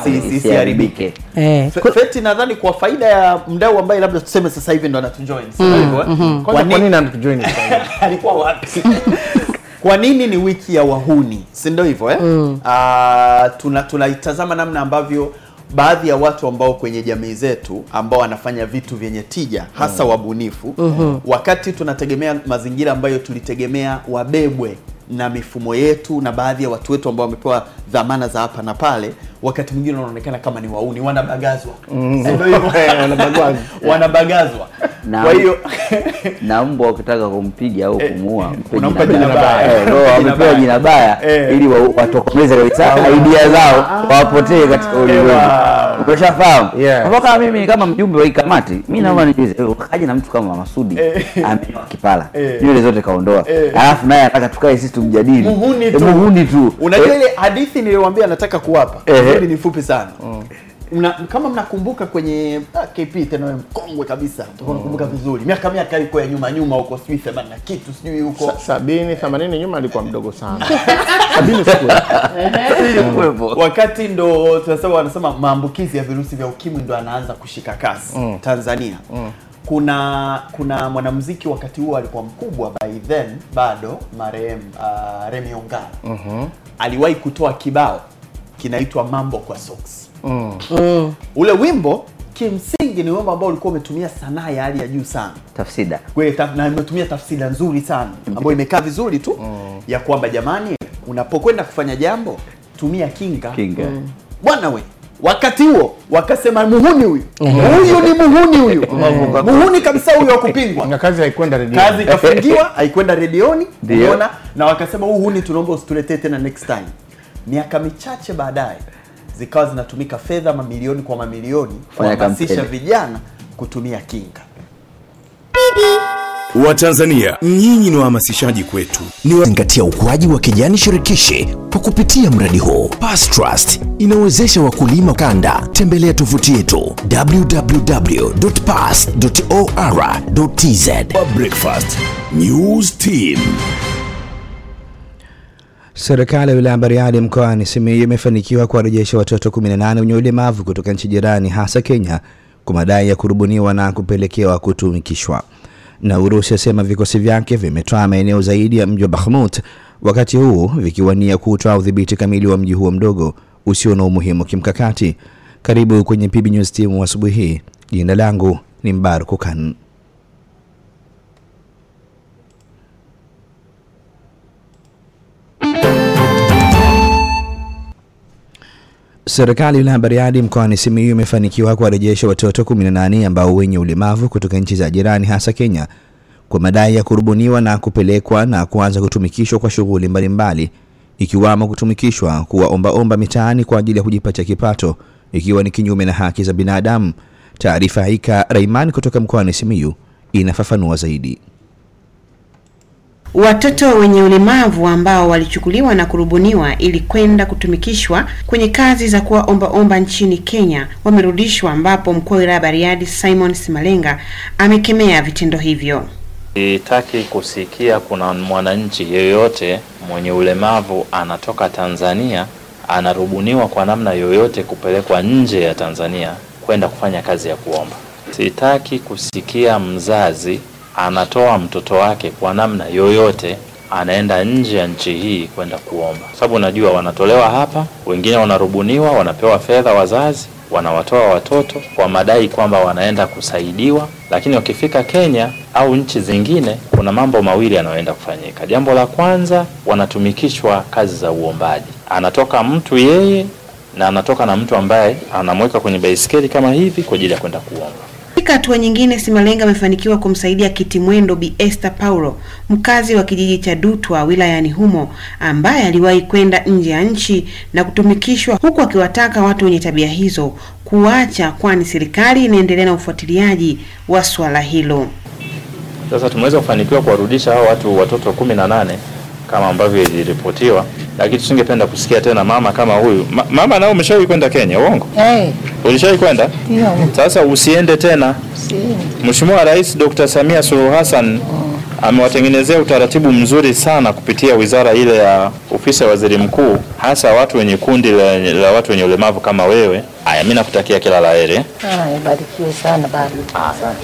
isi- isiharibike. eh. Feti nadhani kwa faida ya mdau ambaye labda tuseme sasa hivi ndo anatujoin ndio eh? Kwa nini- nini anatujoin sasa hivi? alikuwa wapi kwa nini ni wiki ya wahuni? Si ndio hivyo eh? Ah, tuna tunaitazama namna ambavyo baadhi ya watu ambao kwenye jamii zetu ambao wanafanya vitu vyenye tija hasa wabunifu wakati tunategemea mazingira ambayo tulitegemea wabebwe na mifumo yetu na baadhi ya watu wetu ambao wamepewa dhamana za hapa na pale wakati mwingine wanaonekana kama ni wauni wanabagazwa Si? Wanabagazwa. wanabagazwa Na- kwa hiyo na mbwa ukitaka kumpiga au kumuua unampa jina baya. Eh, wamepewa jina baya Eh. ili wa- watokomeze kabisa idea zao wapotee katika ulimwengu umeshafahamu. Kwa kama mimi kama mjumbe wa ikamati, kamati mi naomba nijuze ukaje na mtu kama Masudi amenyoa kipala Eh. nywele zote kaondoa Eh. alafu naye anataka tukae sisi tumjadili. Muhuni Eh, tu. muhuni tu. Unajua Eh, ile hadithi niliyowaambia nataka kuwapa. Eh. ni fupi sana. Mna, kama mnakumbuka kwenye ah, KP tena mkongwe kabisa. Utakuwa unakumbuka vizuri. Miaka miaka iko ya nyuma nyuma huko sijui themanini na kitu sijui huko. Sabini themanini nyuma alikuwa mdogo sana. Sabini siku wakati ndo tunasema wanasema maambukizi ya virusi vya ukimwi ndo anaanza kushika kasi Tanzania kuna kuna mwanamuziki wakati huo alikuwa mkubwa by then bado marehemu uh, Remy Ongala aliwahi kutoa kibao kinaitwa mambo kwa soksi ule wimbo kimsingi ni wimbo ambao ulikuwa umetumia sanaa ya hali ya juu sana. Tafsida. Kweli, taf, na imetumia tafsida nzuri sana ambayo imekaa vizuri tu ya kwamba jamani unapokwenda kufanya jambo tumia kinga. Kinga. Bwana we wakati huo wakasema muhuni huyu. Huyu ni muhuni huyu. Muhuni kabisa huyu wakupingwakazi kazi haikwenda redio kazi ikafungiwa haikwenda redioni ona na wakasema huu huni tunaomba usituletee tena next time. Miaka michache baadaye zikawa zinatumika fedha mamilioni kwa mamilioni kuhamasisha vijana kutumia kinga Watanzania, nyinyi ni wahamasishaji kwetu. Ni wazingatia ukuaji wa kijani shirikishi kwa kupitia mradi huu. Past Trust inawezesha wakulima kanda. Tembelea tovuti yetu www.past.or.tz. Breakfast News Team. Serikali ya wilaya Bariadi mkoani Simiyu imefanikiwa kuwarejesha watoto 18 wenye ulemavu kutoka nchi jirani hasa Kenya kwa madai ya kurubuniwa na kupelekewa kutumikishwa. Na Urusi asema vikosi vyake vimetwaa maeneo zaidi ya mji wa Bakhmut, wakati huu vikiwania kutwaa udhibiti kamili wa mji huo mdogo usio na umuhimu kimkakati. Karibu kwenye PB News Team asubuhi hii. Jina langu ni Mbaruku Khan. Serikali ya Bariadi mkoani Simiyu imefanikiwa kuwarejesha watoto 18 ambao wenye ulemavu kutoka nchi za jirani hasa Kenya kwa madai ya kurubuniwa na kupelekwa na kuanza kutumikishwa kwa shughuli mbalimbali ikiwamo kutumikishwa kuwaombaomba mitaani kwa ajili ya kujipatia kipato ikiwa ni kinyume na haki za binadamu. Taarifa hika Raimani kutoka mkoani Simiyu inafafanua zaidi. Watoto wenye ulemavu ambao walichukuliwa na kurubuniwa ili kwenda kutumikishwa kwenye kazi za kuwa omba-omba nchini Kenya wamerudishwa, ambapo mkuu wa wilaya Bariadi Simon Simalenga amekemea vitendo hivyo. Sitaki kusikia kuna mwananchi yeyote mwenye ulemavu anatoka Tanzania anarubuniwa kwa namna yoyote kupelekwa nje ya Tanzania kwenda kufanya kazi ya kuomba. Sitaki kusikia mzazi anatoa mtoto wake kwa namna yoyote anaenda nje ya nchi hii kwenda kuomba, sababu unajua wanatolewa hapa, wengine wanarubuniwa, wanapewa fedha wazazi, wanawatoa watoto kwa madai kwamba wanaenda kusaidiwa, lakini wakifika Kenya au nchi zingine, kuna mambo mawili yanayoenda kufanyika. Jambo la kwanza, wanatumikishwa kazi za uombaji. Anatoka mtu yeye na anatoka na mtu ambaye anamweka kwenye baisikeli kama hivi kwa ajili ya kwenda kuomba. Katika hatua nyingine, Simalenga amefanikiwa kumsaidia kitimwendo Bi Esther Paulo, mkazi wa kijiji cha Dutwa wilayani humo, ambaye aliwahi kwenda nje ya nchi na kutumikishwa, huku akiwataka watu wenye tabia hizo kuacha, kwani serikali inaendelea na ufuatiliaji wa swala hilo. Sasa tumeweza kufanikiwa kuwarudisha hao watu watoto kumi na nane kama ambavyo iliripotiwa, lakini tusingependa kusikia tena mama kama huyu. Ma, mama nao umeshawahi kwenda Kenya, uongo? Hey. Ulishawahi kwenda? ndio. Sasa usiende tena. Mheshimiwa Rais Dr. Samia Suluhu Hassan amewatengenezea utaratibu mzuri sana kupitia wizara ile ya ofisi ya waziri mkuu, hasa watu wenye kundi la, la watu wenye ulemavu kama wewe. Haya, mimi nakutakia kila la heri. Barikiwe sana baba.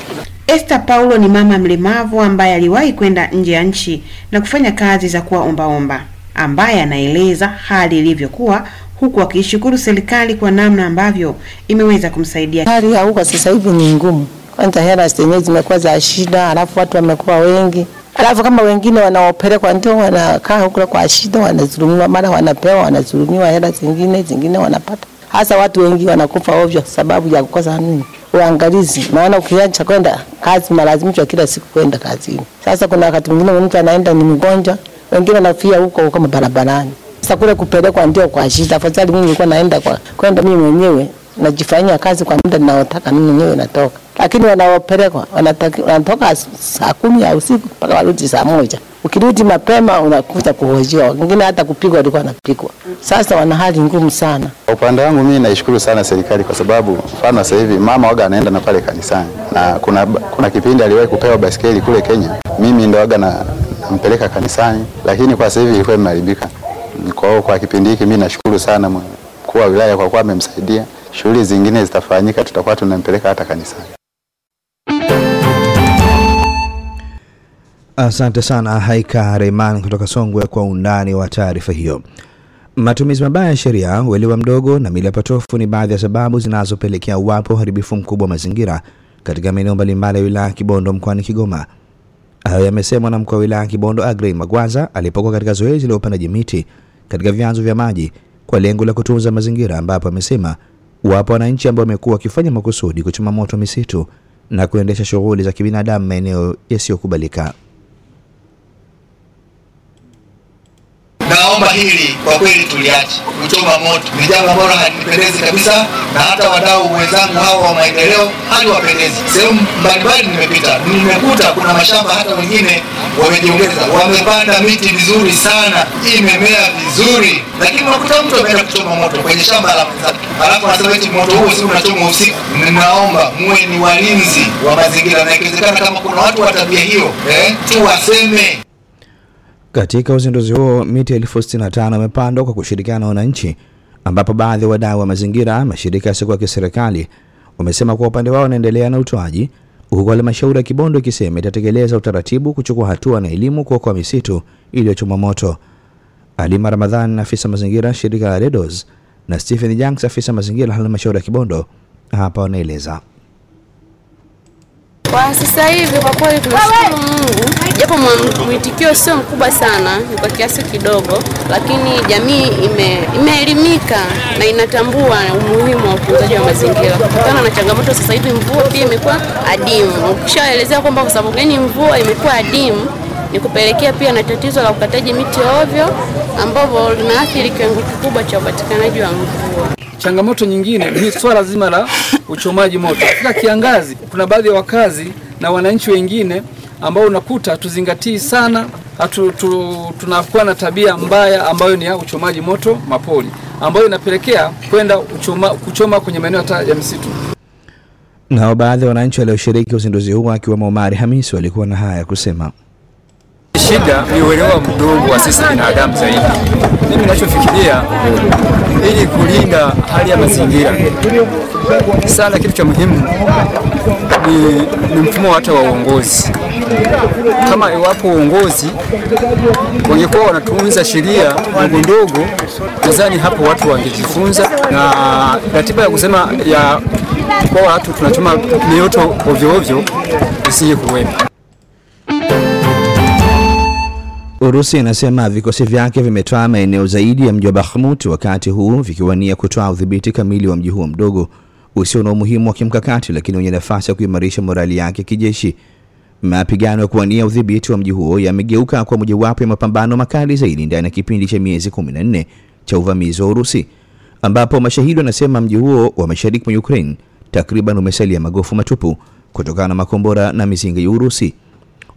Esther Paulo ni mama mlemavu ambaye aliwahi kwenda nje ya nchi na kufanya kazi za kuwa ombaomba, ambaye anaeleza hali ilivyokuwa huku akiishukuru serikali kwa namna ambavyo imeweza kumsaidia. Hali ya huko sasa hivi ni ngumu, kwanza hela zenyewe zimekuwa za shida, alafu watu wamekuwa wengi, alafu kama wengine wanaopelekwa ndio wanakaa huko kwa shida, wanazulumiwa, mara wanapewa, wanazulumiwa hela zingine, zingine wanapata. Hasa watu wengi wanakufa ovyo sababu ya kukosa nini uangalizi. Maana ukiacha kwenda kazi, malazimishwa kila siku kwenda kazini. Sasa kuna wakati mwingine mtu anaenda ni mgonjwa, wengine nafia huko huko barabarani. Sasa kule kupelekwa ndio kwa shida. Afadhali mimi nilikuwa naenda kwa kwenda mimi mwenyewe najifanyia kazi kwa muda ninaotaka mimi mwenyewe natoka, lakini wanaopelekwa wanatoka saa kumi ya usiku mpaka warudi saa moja. Ukirudi mapema unakuta kuhojiwa, wengine hata kupigwa walikuwa wanapigwa. Sasa wana hali ngumu sana. Kwa upande wangu mimi naishukuru sana serikali kwa sababu mfano sasa hivi mama waga anaenda na pale kanisani, na kuna, kuna kipindi aliwahi kupewa basikeli kule Kenya, mimi ndo waga na nampeleka kanisani, lakini kwa sasa hivi ilikuwa imeharibika. Kwa hiyo kwa kipindi hiki mimi nashukuru sana mkuu wa wilaya kwa kuwa amemsaidia. Shughuli zingine zitafanyika, tutakuwa tunampeleka hata kanisani. Asante sana Haika Reiman kutoka Songwe kwa undani wa taarifa hiyo. Matumizi mabaya ya sheria, uelewa mdogo na mila potofu ni baadhi ya sababu zinazopelekea uwapo uharibifu mkubwa wa mazingira katika maeneo mbalimbali ya wilaya ya Kibondo mkoani Kigoma. Hayo yamesemwa na mkuu wa wilaya ya Kibondo Agrey Magwaza alipokuwa katika zoezi la upandaji miti katika vyanzo vya maji kwa lengo la kutunza mazingira, ambapo amesema wapo wananchi ambao wamekuwa wakifanya makusudi kuchoma moto misitu na kuendesha shughuli za kibinadamu maeneo yasiyokubalika. Naomba hili kwa kweli tuliache kuchoma moto, ni jambo ambalo halinipendezi kabisa, na hata wadau wenzangu hawa wa maendeleo haliwapendezi. Sehemu mbalimbali nimepita, nimekuta kuna mashamba hata wengine wamejiongeza, wamepanda miti vizuri sana, imemea vizuri, lakini unakuta mtu ameenda kuchoma moto kwenye shamba la mwenzake, alafu anasema eti moto huo si unachoma usiku. Ninaomba muwe ni walinzi wa mazingira, na ikiwezekana kama kuna watu wa tabia hiyo eh, tuwaseme. Katika uzinduzi huo miti elfu sitini na tano imepandwa kwa kushirikiana na wananchi, ambapo baadhi ya wadau wa mazingira, mashirika yasiyokuwa ya kiserikali wamesema kwa upande wao wanaendelea na utoaji, huku halmashauri ya Kibondo ikisema itatekeleza utaratibu kuchukua hatua na elimu kuokoa misitu iliyochoma moto. Alima Ramadhan, afisa mazingira shirika la Redos, na Stephen Janks, afisa mazingira halmashauri ya Kibondo, hapa wanaeleza. Kwa sasa hivi kwa kweli tunashukuru Mungu, japo mwitikio sio mkubwa sana, ni kwa kiasi kidogo, lakini jamii ime, imeelimika na inatambua umuhimu wa utunzaji wa mazingira kutokana na changamoto. Sasa hivi mvua pia imekuwa adimu. Ukishaelezea kwamba kwa sababu gani mvua imekuwa adimu, ni kupelekea pia na tatizo la ukataji miti ovyo, ambavyo linaathiri kiwango kikubwa cha upatikanaji wa mvua. Changamoto nyingine ni swala zima la uchomaji moto. Katika kiangazi, kuna baadhi ya wakazi na wananchi wengine ambao unakuta tuzingatii sana hatu, tu, tunakuwa na tabia mbaya ambayo ni ya uchomaji moto mapori ambayo inapelekea kwenda kuchoma kwenye maeneo hata ya misitu. Nao baadhi ya wananchi walioshiriki uzinduzi huo akiwemo Omari Hamisi walikuwa na haya ya kusema. Shida ni uelewa mdogo wa sisi binadamu zaidi. Mimi ninachofikiria ili kulinda hali ya mazingira sana, kitu cha muhimu ni, ni mfumo hata wa uongozi. Kama iwapo uongozi wangekuwa wanatunza sheria ndogo ndogo, nadhani hapo watu wangejifunza, na ratiba ya kusema ya kwa watu tunachoma mioto ovyo ovyo isije kuwepo. Urusi inasema vikosi vyake vimetoa maeneo zaidi ya mji wa Bakhmut, wakati huu vikiwania kutoa udhibiti kamili wa mji huo mdogo usio na umuhimu wa kimkakati, lakini wenye nafasi ya kuimarisha morali yake kijeshi. Mapigano ya kuwania udhibiti wa mji huo yamegeuka kwa mojawapo ya mapambano makali zaidi ndani ya kipindi cha miezi 14 cha uvamizi wa Urusi, ambapo mashahidi wanasema mji huo wa mashariki mwa Ukraine takriban umesalia magofu matupu kutokana na makombora na mizinga ya Urusi.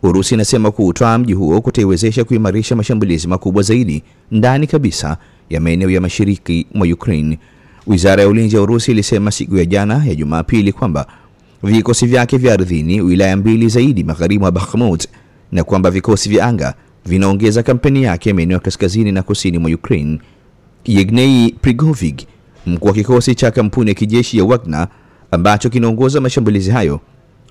Urusi inasema kuutwaa mji huo kutaiwezesha kuimarisha mashambulizi makubwa zaidi ndani kabisa ya maeneo ya mashariki mwa Ukraine. Wizara ya ulinzi ya Urusi ilisema siku ya jana ya Jumapili kwamba vikosi vyake vya ardhini wilaya mbili zaidi magharibi mwa Bakhmut na kwamba vikosi vya anga vinaongeza kampeni yake maeneo ya kaskazini na kusini mwa Ukraine. Yegnei Prigovig, mkuu wa kikosi cha kampuni ya kijeshi ya Wagner ambacho kinaongoza mashambulizi hayo,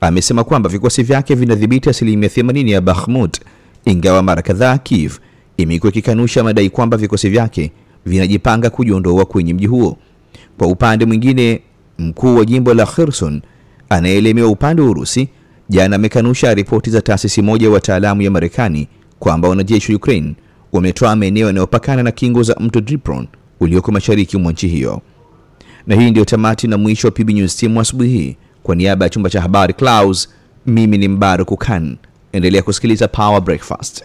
amesema kwamba vikosi vyake vinadhibiti asilimia 80 ya Bakhmut, ingawa mara kadhaa Kiev imekuwa ikikanusha madai kwamba vikosi vyake vinajipanga kujiondoa kwenye mji huo. Kwa upande mwingine, mkuu wa jimbo la Kherson anayeelemewa upande wa Urusi jana amekanusha ripoti za taasisi moja ya wataalamu ya Marekani kwamba wanajeshi wa Ukraine wametoa maeneo yanayopakana na kingo za mto Dnipro ulioko mashariki mwa nchi hiyo. Na hii ndiyo tamati na mwisho wa PB News Team asubuhi hii. Kwa niaba ya chumba cha habari Clouds, mimi ni Mbaruku Khan. Endelea kusikiliza Power Breakfast.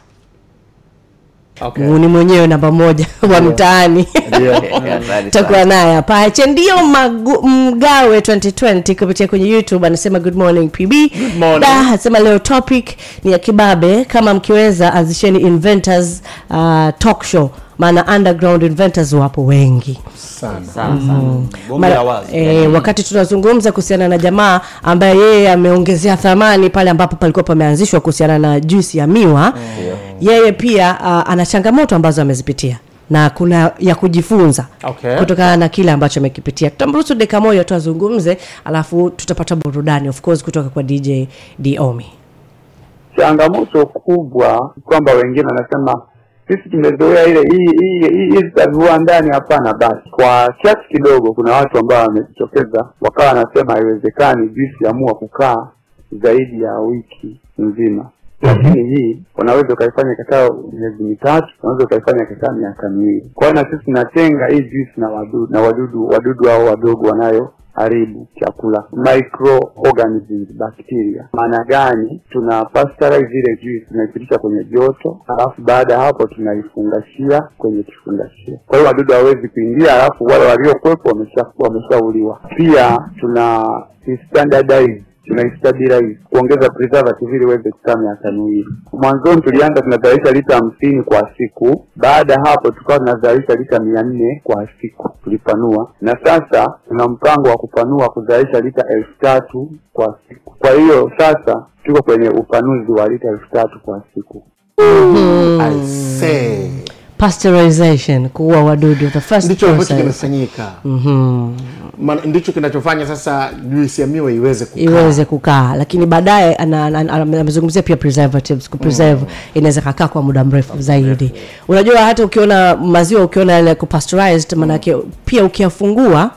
Okay. ni mwenyewe namba moja wa mtaani. Takuwa naye hapa. Achendio ndio Mgawe 2020 kupitia kwenye YouTube. Anasema good morning PB. Da anasema leo topic ni ya kibabe, kama mkiweza anzisheni inventors uh, talk show, maana underground inventors wapo wengi. Sana. Mm. Mara- la wazi. eh, wakati tunazungumza kuhusiana na jamaa ambaye yeye ameongezea thamani pale ambapo palikuwa pameanzishwa kuhusiana na juisi ya miwa yeye pia uh, ana changamoto ambazo amezipitia na kuna ya kujifunza Okay. kutokana na kile ambacho amekipitia. Tutamruhusu deka moja tu azungumze alafu tutapata burudani of course kutoka kwa dj diomi changamoto kubwa kwamba wengine wanasema sisi tumezoea ile hii hii hii hizi za viwandani hapana basi. Kwa kiasi kidogo kuna watu ambao wamejitokeza wakawa wanasema haiwezekani juisi amua kukaa zaidi ya wiki nzima. Lakini hii unaweza ukaifanya ikakaa miezi mitatu unaweza ukaifanya ikakaa miaka miwili. Kwa hiyo na sisi tunatenga hii juisi na wadudu na wadudu wadudu hao wadogo wanayo haribu chakula. Microorganisms bacteria. Maana gani? Tuna pasteurize ile juice tunaipitisha kwenye joto alafu baada ya hapo tunaifungashia kwenye kifungashio. Kwa hiyo wadudu hawawezi kuingia alafu wale waliokuwepo wameshauliwa. Pia tuna standardize tunaistabilize kuongeza preservative ili iweze kukaa miaka miwili. Mwanzoni tulianza tunazalisha lita hamsini kwa siku, baada ya hapo tukawa tunazalisha lita mia nne kwa siku, tulipanua na sasa tuna mpango wa kupanua kuzalisha lita elfu tatu kwa siku. Kwa hiyo sasa tuko kwenye upanuzi wa lita elfu tatu kwa siku. Pasteurization kuua wadudu the first ndicho ambacho kimefanyika Mhm. Maana ndicho kinachofanya sasa juisi ya miwa iweze kukaa. Iweze kukaa. Lakini baadaye amezungumzia pia preservatives kupreserve inaweza kakaa kwa muda mrefu zaidi. Unajua hata ukiona maziwa ukiona yale kupasteurized maanake pia ukiyafungua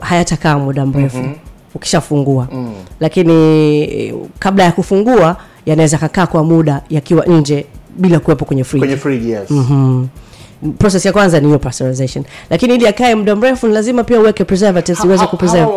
hayatakaa muda mrefu. Mhm. ukishafungua. Lakini eh, kabla ya kufungua yanaweza kakaa kwa muda yakiwa nje bila kuwepo kwenye fridge. kwenye fridge yes Mhm. process ya kwanza ni hiyo pasteurization lakini ili akae muda mrefu ni lazima pia uweke preservatives iweze kupreserve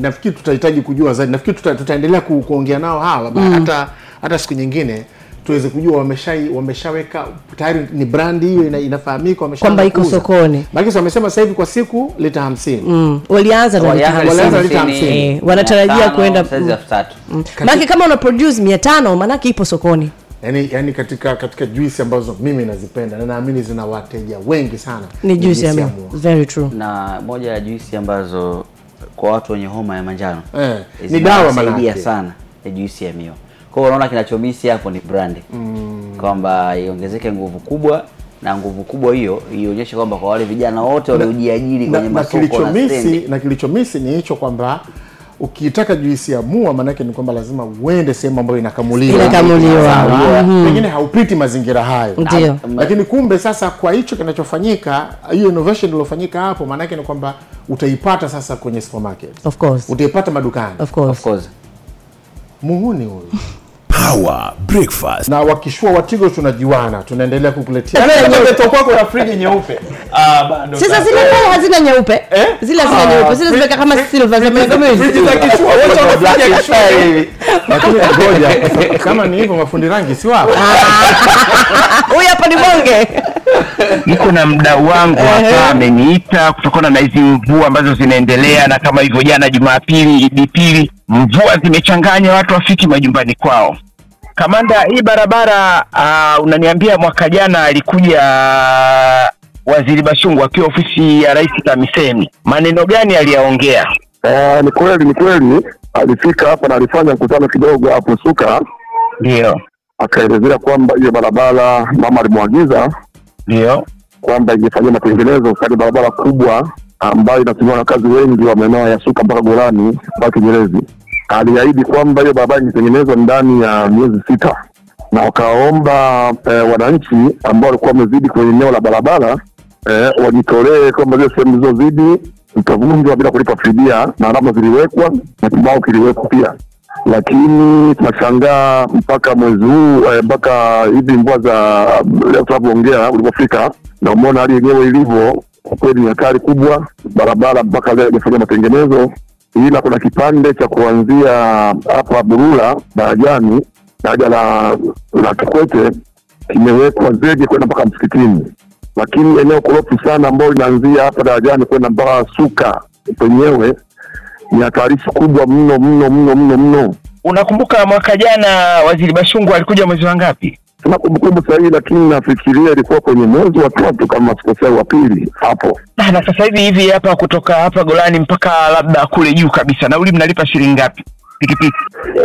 nafikiri tutahitaji kujua zaidi nafikiri tuta, tutaendelea ku, kuongea nao hawa Mm. hata hata siku nyingine tuweze kujua wamesha wameshaweka tayari ni brandi hiyo ina, inafahamika wamesha Kwamba iko sokoni. Maana wamesema sasa hivi kwa siku lita 50 Mm. walianza na lita Walianza hamsini. lita hamsini. Eh, wanatarajia kuenda tatu maanake kama una produce 500 maana ipo sokoni yani, yani katika katika juisi ambazo mimi nazipenda na naamini zina wateja wengi sana. Ni juisi ya very true. Na moja ya juisi ambazo kwa watu wenye homa ya manjano Eh, ni dawa zinawasaidia sana ya juisi ya miwa. Kwa hiyo unaona kinachomisi hapo ni brandi. Mm. kwamba iongezeke nguvu kubwa na nguvu kubwa hiyo ionyeshe kwamba kwa wale vijana wote waliojiajiri na, kwenye na masoko na kilichomisi stendi. na kilichomisi ni hicho kwamba ukitaka juisi ya mua maanake ni kwamba lazima uende sehemu ambayo inakamuliwa. Inakamuliwa. Mhm. pengine haupiti mazingira hayo. Ndio. lakini kumbe sasa kwa hicho kinachofanyika hiyo innovation iliyofanyika hapo maanake ni kwamba utaipata sasa kwenye supermarket. Of course. Utaipata madukani. Of course, of course. muhuni huyu Power Breakfast. na wakishua watigo tunajuana. Tunaendelea kukuletea. Kwako na friji nyeupe. Ah, bado sasa zile pale hazina nyeupe? Zile hazina Ah, nyeupe. Zile zimeka kama silver za miaka miwili friji za kishua, wote wanakuja kishua hivi. lakini ngoja kama ni hivyo mafundi rangi si wapo huyu hapa ni bonge. Niko na mdau wangu hapa ameniita kutokana na hizi mvua ambazo zinaendelea na kama hivyo jana jumapili idi pili mvua zimechanganya watu wafiki majumbani kwao kamanda hii barabara uh, unaniambia mwaka jana alikuja waziri bashungu akiwa ofisi ya rais tamisemi. Maneno gani aliyaongea? Uh, ni kweli ni kweli. Alifika hapa na alifanya mkutano kidogo hapo Suka, ndio. Akaelezea kwamba hiyo barabara mama alimwagiza ndio. kwamba ingefanyia matengenezo kati barabara kubwa ambayo inatumiwa na kazi wengi wa maeneo ya Suka mpaka Golani mpaka Kinyerezi. Aliahidi kwamba hiyo barabara ingetengenezwa ndani ya miezi sita, na wakaomba eh, wananchi ambao walikuwa wamezidi kwenye eneo la barabara eh, wajitolee kwamba zile sehemu zilizozidi zitavunjwa bila kulipa fidia, na alama ziliwekwa na kibao kiliwekwa pia. Lakini tunashangaa mpaka mwezi huu eh, mpaka hivi mvua za leo tunavyoongea ulipofika, na umeona hali yenyewe ilivyo. Kwa kweli ni hatari kubwa, barabara mpaka leo haijafanyia matengenezo, ila kuna kipande cha kuanzia hapa Burula darajani daraja la la Kikwete kimewekwa zege kwenda mpaka msikitini, lakini eneo korofu sana ambayo linaanzia hapa darajani kwenda mpaka Suka penyewe ni hatarishi kubwa mno mno mno mno mno. unakumbuka mwaka jana waziri bashungu alikuja mwezi wa ngapi Sina kumbukumbu sahihi, lakini nafikiria ilikuwa kwenye mwezi wa tatu kama sikosea, wa pili hapo. Ah, na sasa hivi hivi hapa kutoka hapa golani mpaka labda kule juu kabisa nauli mnalipa shilingi ngapi pikipiki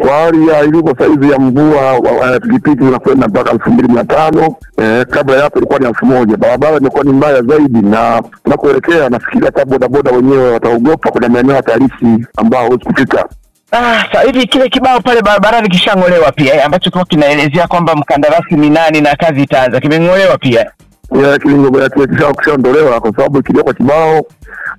Kwa hali ya ilivyo saizi ya mvua, pikipiki zinakwenda mpaka elfu mbili mia tano eh, kabla ya hapo ilikuwa ni elfu moja Barabara imekuwa ni mbaya zaidi, na tunakoelekea nafikiria hata bodaboda wenyewe wataogopa, kuna maeneo hatarishi ambao hawezi kufika. Ah, sasa hivi kile kibao pale barabarani kishang'olewa pia eh, ambacho kwa kinaelezea kwamba mkandarasi ni nani na kazi itaanza kimeng'olewa pia. ya kilingo kisha kushaondolewa kwa sababu kiliwekwa kibao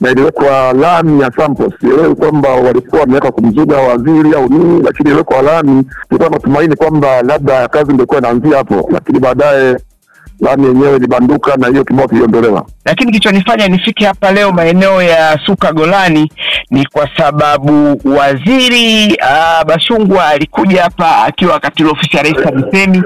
na iliwekwa lami ya samples. Sielewi kwamba walikuwa wameweka kumzuga waziri au nini, lakini iliwekwa lami. Tulikuwa na matumaini kwamba labda kazi ndio ilikuwa inaanzia hapo, lakini baadaye lami yenyewe ilibanduka na hiyo kibao kiliondolewa. Lakini kilichonifanya nifike hapa leo maeneo ya Suka Golani ni kwa sababu waziri uh, Bashungwa alikuja hapa akiwa katika ofisi ya Rais TAMISEMI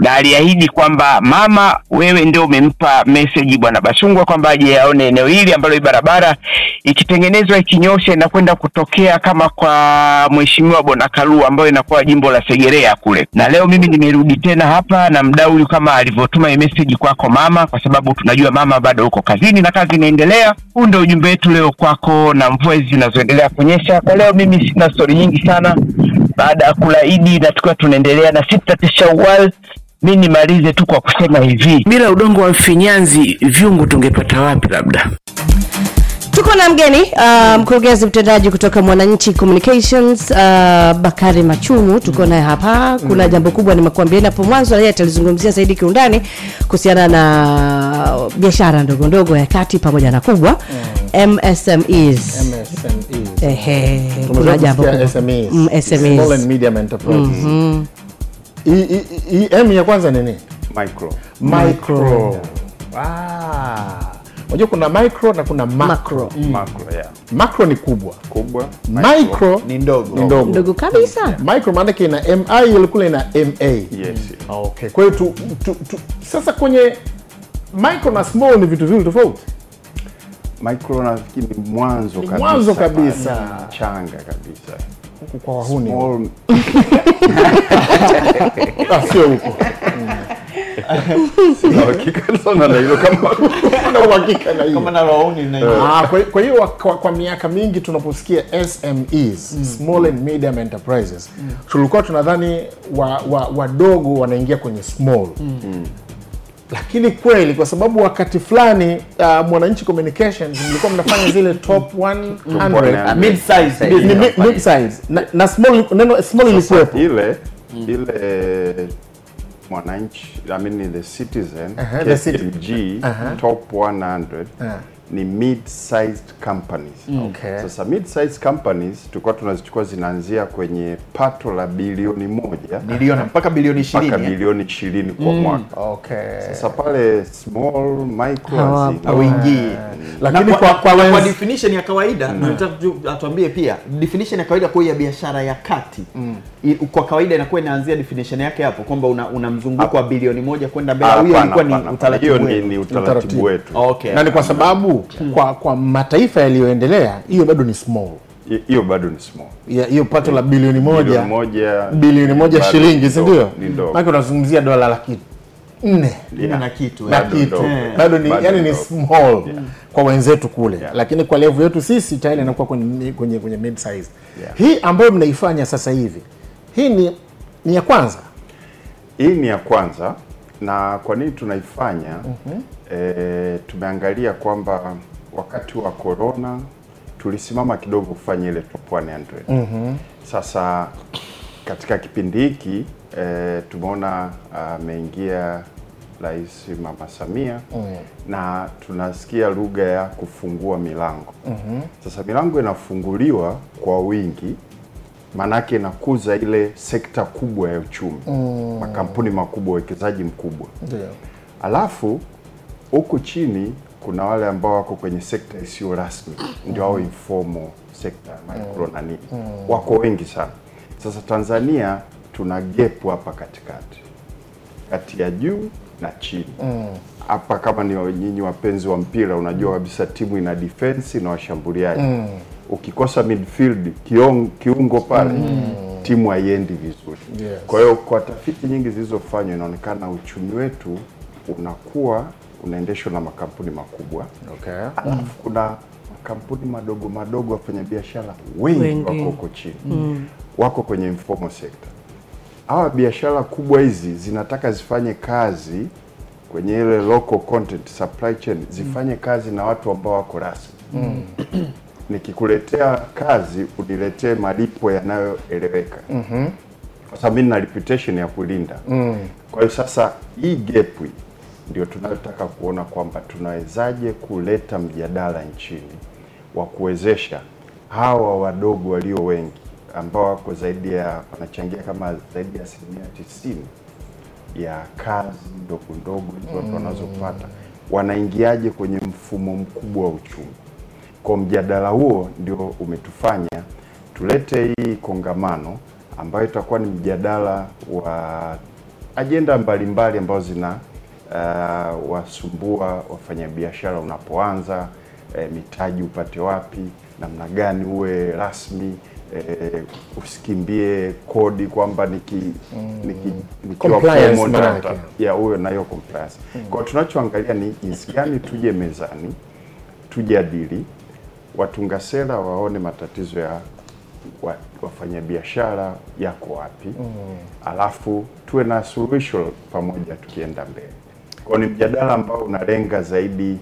na aliahidi kwamba mama, wewe ndio umempa message bwana Bashungwa kwamba aje aone eneo hili ambalo barabara ikitengenezwa ikinyosha inakwenda kutokea kama kwa mheshimiwa Bonakaluu ambayo inakuwa jimbo la Segerea kule. Na leo mimi nimerudi tena hapa na mdau kama alivyotuma message kwako mama, kwa sababu tunajua mama bado uko kazini na kazi inaendelea. Huu ndio ujumbe wetu leo kwako, na mvua hizi zinazoendelea kunyesha. Kwa leo mimi sina stori nyingi sana, baada ya kula Idi na tukiwa tunaendelea na sita. Mi nimalize tu kwa kusema hivi, bila udongo wa mfinyanzi vyungu tungepata wapi? Labda tuko na mgeni uh, mkurugenzi mtendaji kutoka mwananchi communications uh, bakari machumu tuko naye hapa kuna mm. jambo kubwa nimekuambia hapo mwanzo naye atalizungumzia zaidi kiundani kuhusiana na biashara ndogo ndogo ya kati pamoja na kubwa mm. msmes Ehe, kuna jambo kubwa. SMEs. Mm, SMEs. Small and medium enterprises. Hii- hii- hii M ya kwanza nini? Micro. Micro. Ah. Unajua kuna micro na kuna macro. Macro, yeah. Macro ni kubwa. Kubwa. Micro ni ndogo. Ni ndogo. ndogo kabisa. Micro maana yake ina MI ile ina MA. Yes. Okay. Kwa hiyo tu, tu, tu, sasa kwenye micro na small ni vitu viwili tofauti. Micro nafikiri ni mwanzo kabisa. mwanzo kabisa. Changa kabisa. Huku kwa wahuni. Small- Ah, sio huko. Sina uhakika sana na hilo kama Sina uhakika na hiyo. Kama na wauni na hiyo. Ah, kwa, kwa hiyo kwa, kwa miaka mingi tunaposikia SMEs small and medium enterprises tulikuwa tunadhani wadogo wa, wa wanaingia kwenye small. Lakini kweli kwa sababu wakati fulani uh, mwananchi communications mlikuwa mnafanya zile top 100 Mid-size mid- mid-size. na, na small neno small ilikuwepo. ile ile mwananchi I mean the citizen Aha, the citi- uh -huh. top 100 Aha. Ni mid-sized companies. Mm. Okay. Sasa mid-sized companies tulikuwa tunazichukua zinaanzia kwenye pato la bilioni moja Milioni mpaka bilioni 20. mpaka eh? bilioni 20 kwa Mm. mwaka. Okay. Sasa pale small micro Hawa- Lakini Na kwa- kwa, kwa kwa definition ya kawaida nataka atuambie pia definition ya kawaida kwa ya biashara ya kati I- kwa kawaida inakuwa inaanzia definition yake hapo kwamba una, una mzunguko wa bilioni moja kwenda mbele Huyo ilikuwa ni utaratibu wetu. ni- ni utaratibu wetu. Okay. na ni kwa sababu kwa, kwa mataifa yaliyoendelea hiyo bado ni small. Hiyo bado ni small. Ya- hiyo pato la bilioni moja. Bilioni moja. Bilioni moja shilingi si ndio? Maana unazungumzia dola laki nne. Yeah. na kitu na kitu bado ni yani ni small yeah. kwa wenzetu kule. Lakini kwa level yetu sisi tayari inakuwa kwenye kwenye, kwenye mid size Yeah. hii ambayo mnaifanya sasa hivi hii ni ni ya kwanza? Hii ni ya kwanza na kwa nini tunaifanya? E, tumeangalia kwamba wakati wa corona tulisimama kidogo kufanya ile top 100. Mhm. Sasa katika kipindi hiki e, tumeona ameingia Rais Mama Samia Mm. na tunasikia lugha ya kufungua milango. Mhm. Sasa milango inafunguliwa kwa wingi, maanake inakuza ile sekta kubwa ya uchumi Mm. makampuni makubwa, uwekezaji mkubwa. yeah. Alafu huku chini kuna wale ambao wako kwenye sekta isiyo rasmi, ndio hao informal sector, micro na nini, Mm. wako wengi sana. Sasa Tanzania tuna gap hapa katikati, kati ya juu na chini Mm. hapa kama ni nyinyi wapenzi wa mpira, unajua kabisa timu ina defense na washambuliaji. Mm. Ukikosa midfield kion, kiungo pale Mm. timu haiendi vizuri. Yes. Kwa hiyo kwa tafiti nyingi zilizofanywa inaonekana uchumi wetu unakuwa unaendeshwa na makampuni makubwa. Okay. Alafu kuna makampuni madogo madogo, wafanyabiashara wengi, Wengi. wako huko chini Mm. wako kwenye informal sector. Hawa biashara kubwa hizi zinataka zifanye kazi kwenye ile local content supply chain, zifanye kazi na watu ambao wako rasmi. Mm. Nikikuletea kazi uniletee malipo yanayoeleweka Mhm. kwa sababu mimi nina reputation ya kulinda Mm. kwa hiyo sasa hii gap ndio tunayotaka kuona kwamba tunawezaje kuleta mjadala nchini wa kuwezesha hawa wadogo walio wengi ambao wako zaidi ya wanachangia kama zaidi ya asilimia tisini ya kazi ndogo ndogo hizo watu Mm. wanazopata wanaingiaje kwenye mfumo mkubwa wa uchumi. Kwa mjadala huo ndio umetufanya tulete hii kongamano ambayo itakuwa ni mjadala wa ajenda mbalimbali ambazo zina uh, wasumbua wafanyabiashara unapoanza eh, mitaji upate wapi, namna gani uwe rasmi eh, usikimbie kodi kwamba niki, niki, nikiwa ya huyo na hiyo compliance. Kwa tunachoangalia ni jinsi gani tuje mezani tujadili, watunga sera waone matatizo ya wa, wafanyabiashara yako wapi alafu tuwe na suluhisho pamoja tukienda mbele. Kwa ni mjadala ambao unalenga zaidi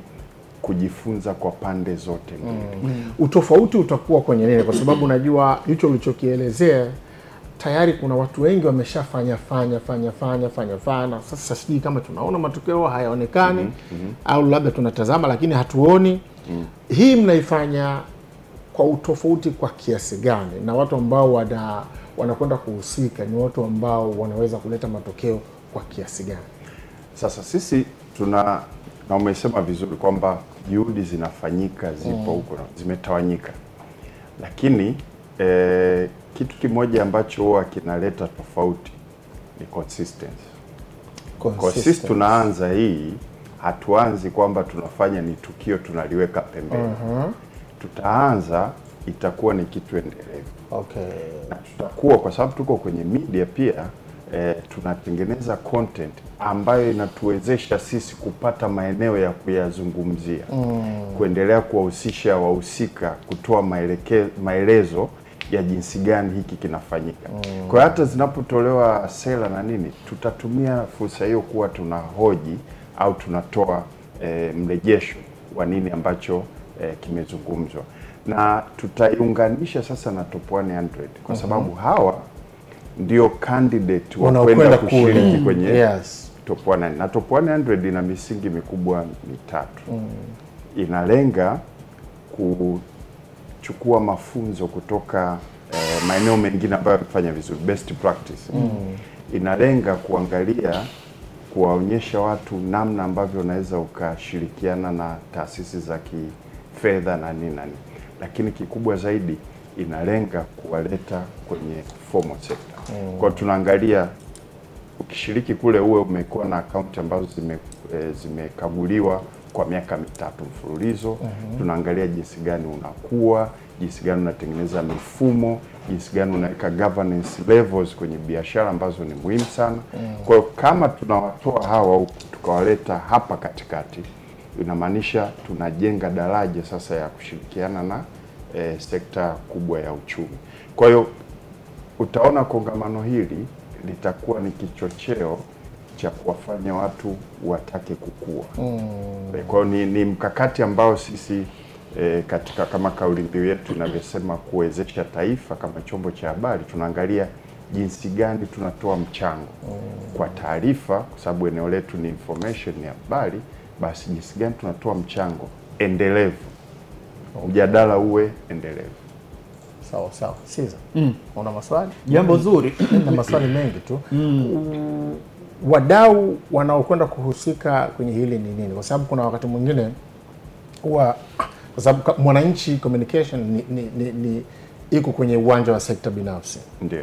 kujifunza kwa pande zote mbili. Utofauti utakuwa kwenye nini? Kwa sababu unajua hicho ulichokielezea tayari kuna watu wengi wameshafanya fanya fanya fanya fanya fanya. Sasa sijui kama tunaona matokeo hayaonekani mhm. au labda tunatazama lakini hatuoni. Hii mnaifanya kwa utofauti kwa kiasi gani, na watu ambao wana wanakwenda kuhusika ni watu ambao wanaweza kuleta matokeo kwa kiasi gani? Sasa sisi tuna na umesema vizuri kwamba juhudi zinafanyika, zipo Mm. huko, zimetawanyika, lakini eh, kitu kimoja ambacho huwa kinaleta tofauti ni consistency. Consistency. tunaanza hii, hatuanzi kwamba tunafanya ni tukio tunaliweka pembeni. Mhm. Tutaanza itakuwa ni kitu endelevu Okay. na tutakuwa kwa sababu tuko kwenye media pia eh, tunatengeneza content ambayo inatuwezesha sisi kupata maeneo ya kuyazungumzia Mm. kuendelea kuwahusisha wahusika kutoa maelezo ya jinsi gani hiki kinafanyika Mm. kwa hiyo hata zinapotolewa sera na nini tutatumia fursa hiyo kuwa tunahoji au tunatoa e, mrejesho wa nini ambacho e, kimezungumzwa na tutaiunganisha sasa na top 100 kwa Mhm. sababu hawa ndio candidate wa kwenda kushiriki Mm. kwenye Yes. top 100 na top 100 ina misingi mikubwa mitatu Mm. inalenga kuchukua mafunzo kutoka eh, maeneo mengine ambayo yamefanya vizuri best practice Mm. inalenga kuangalia kuwaonyesha watu namna ambavyo unaweza ukashirikiana na taasisi za kifedha na nini nani, lakini kikubwa zaidi inalenga kuwaleta kwenye formal sector. Mm. Kwa tunaangalia ukishiriki kule uwe umekuwa na akaunti ambazo zime, e, zimekaguliwa kwa miaka mitatu mfululizo. Mhm. Tunaangalia jinsi gani unakuwa, jinsi gani unatengeneza mifumo, jinsi gani unaweka governance levels kwenye biashara ambazo ni muhimu sana. Mm. Kwa hiyo kama tunawatoa hawa huku tukawaleta hapa katikati, inamaanisha tunajenga daraja sasa ya kushirikiana na e, sekta kubwa ya uchumi. Kwa hiyo utaona kongamano hili litakuwa ni kichocheo cha kuwafanya watu watake kukua. Mm. Eh, Kwa ni, ni mkakati ambao sisi e, katika kama kauli mbiu yetu inavyosema kuwezesha taifa kama chombo cha habari, tunaangalia jinsi gani tunatoa mchango kwa taarifa, kwa sababu eneo letu ni information, ni habari. Basi jinsi gani tunatoa mchango endelevu, mjadala uwe endelevu. Sawa sawa. Siza. Mm. Una maswali? Jambo zuri. na maswali mengi tu. Mm. Wadau wanaokwenda kuhusika kwenye hili ni nini? Kwa sababu kuna wakati mwingine huwa kwa sababu mwananchi communication ni, ni, ni, ni iko kwenye uwanja wa sekta binafsi. Ndio.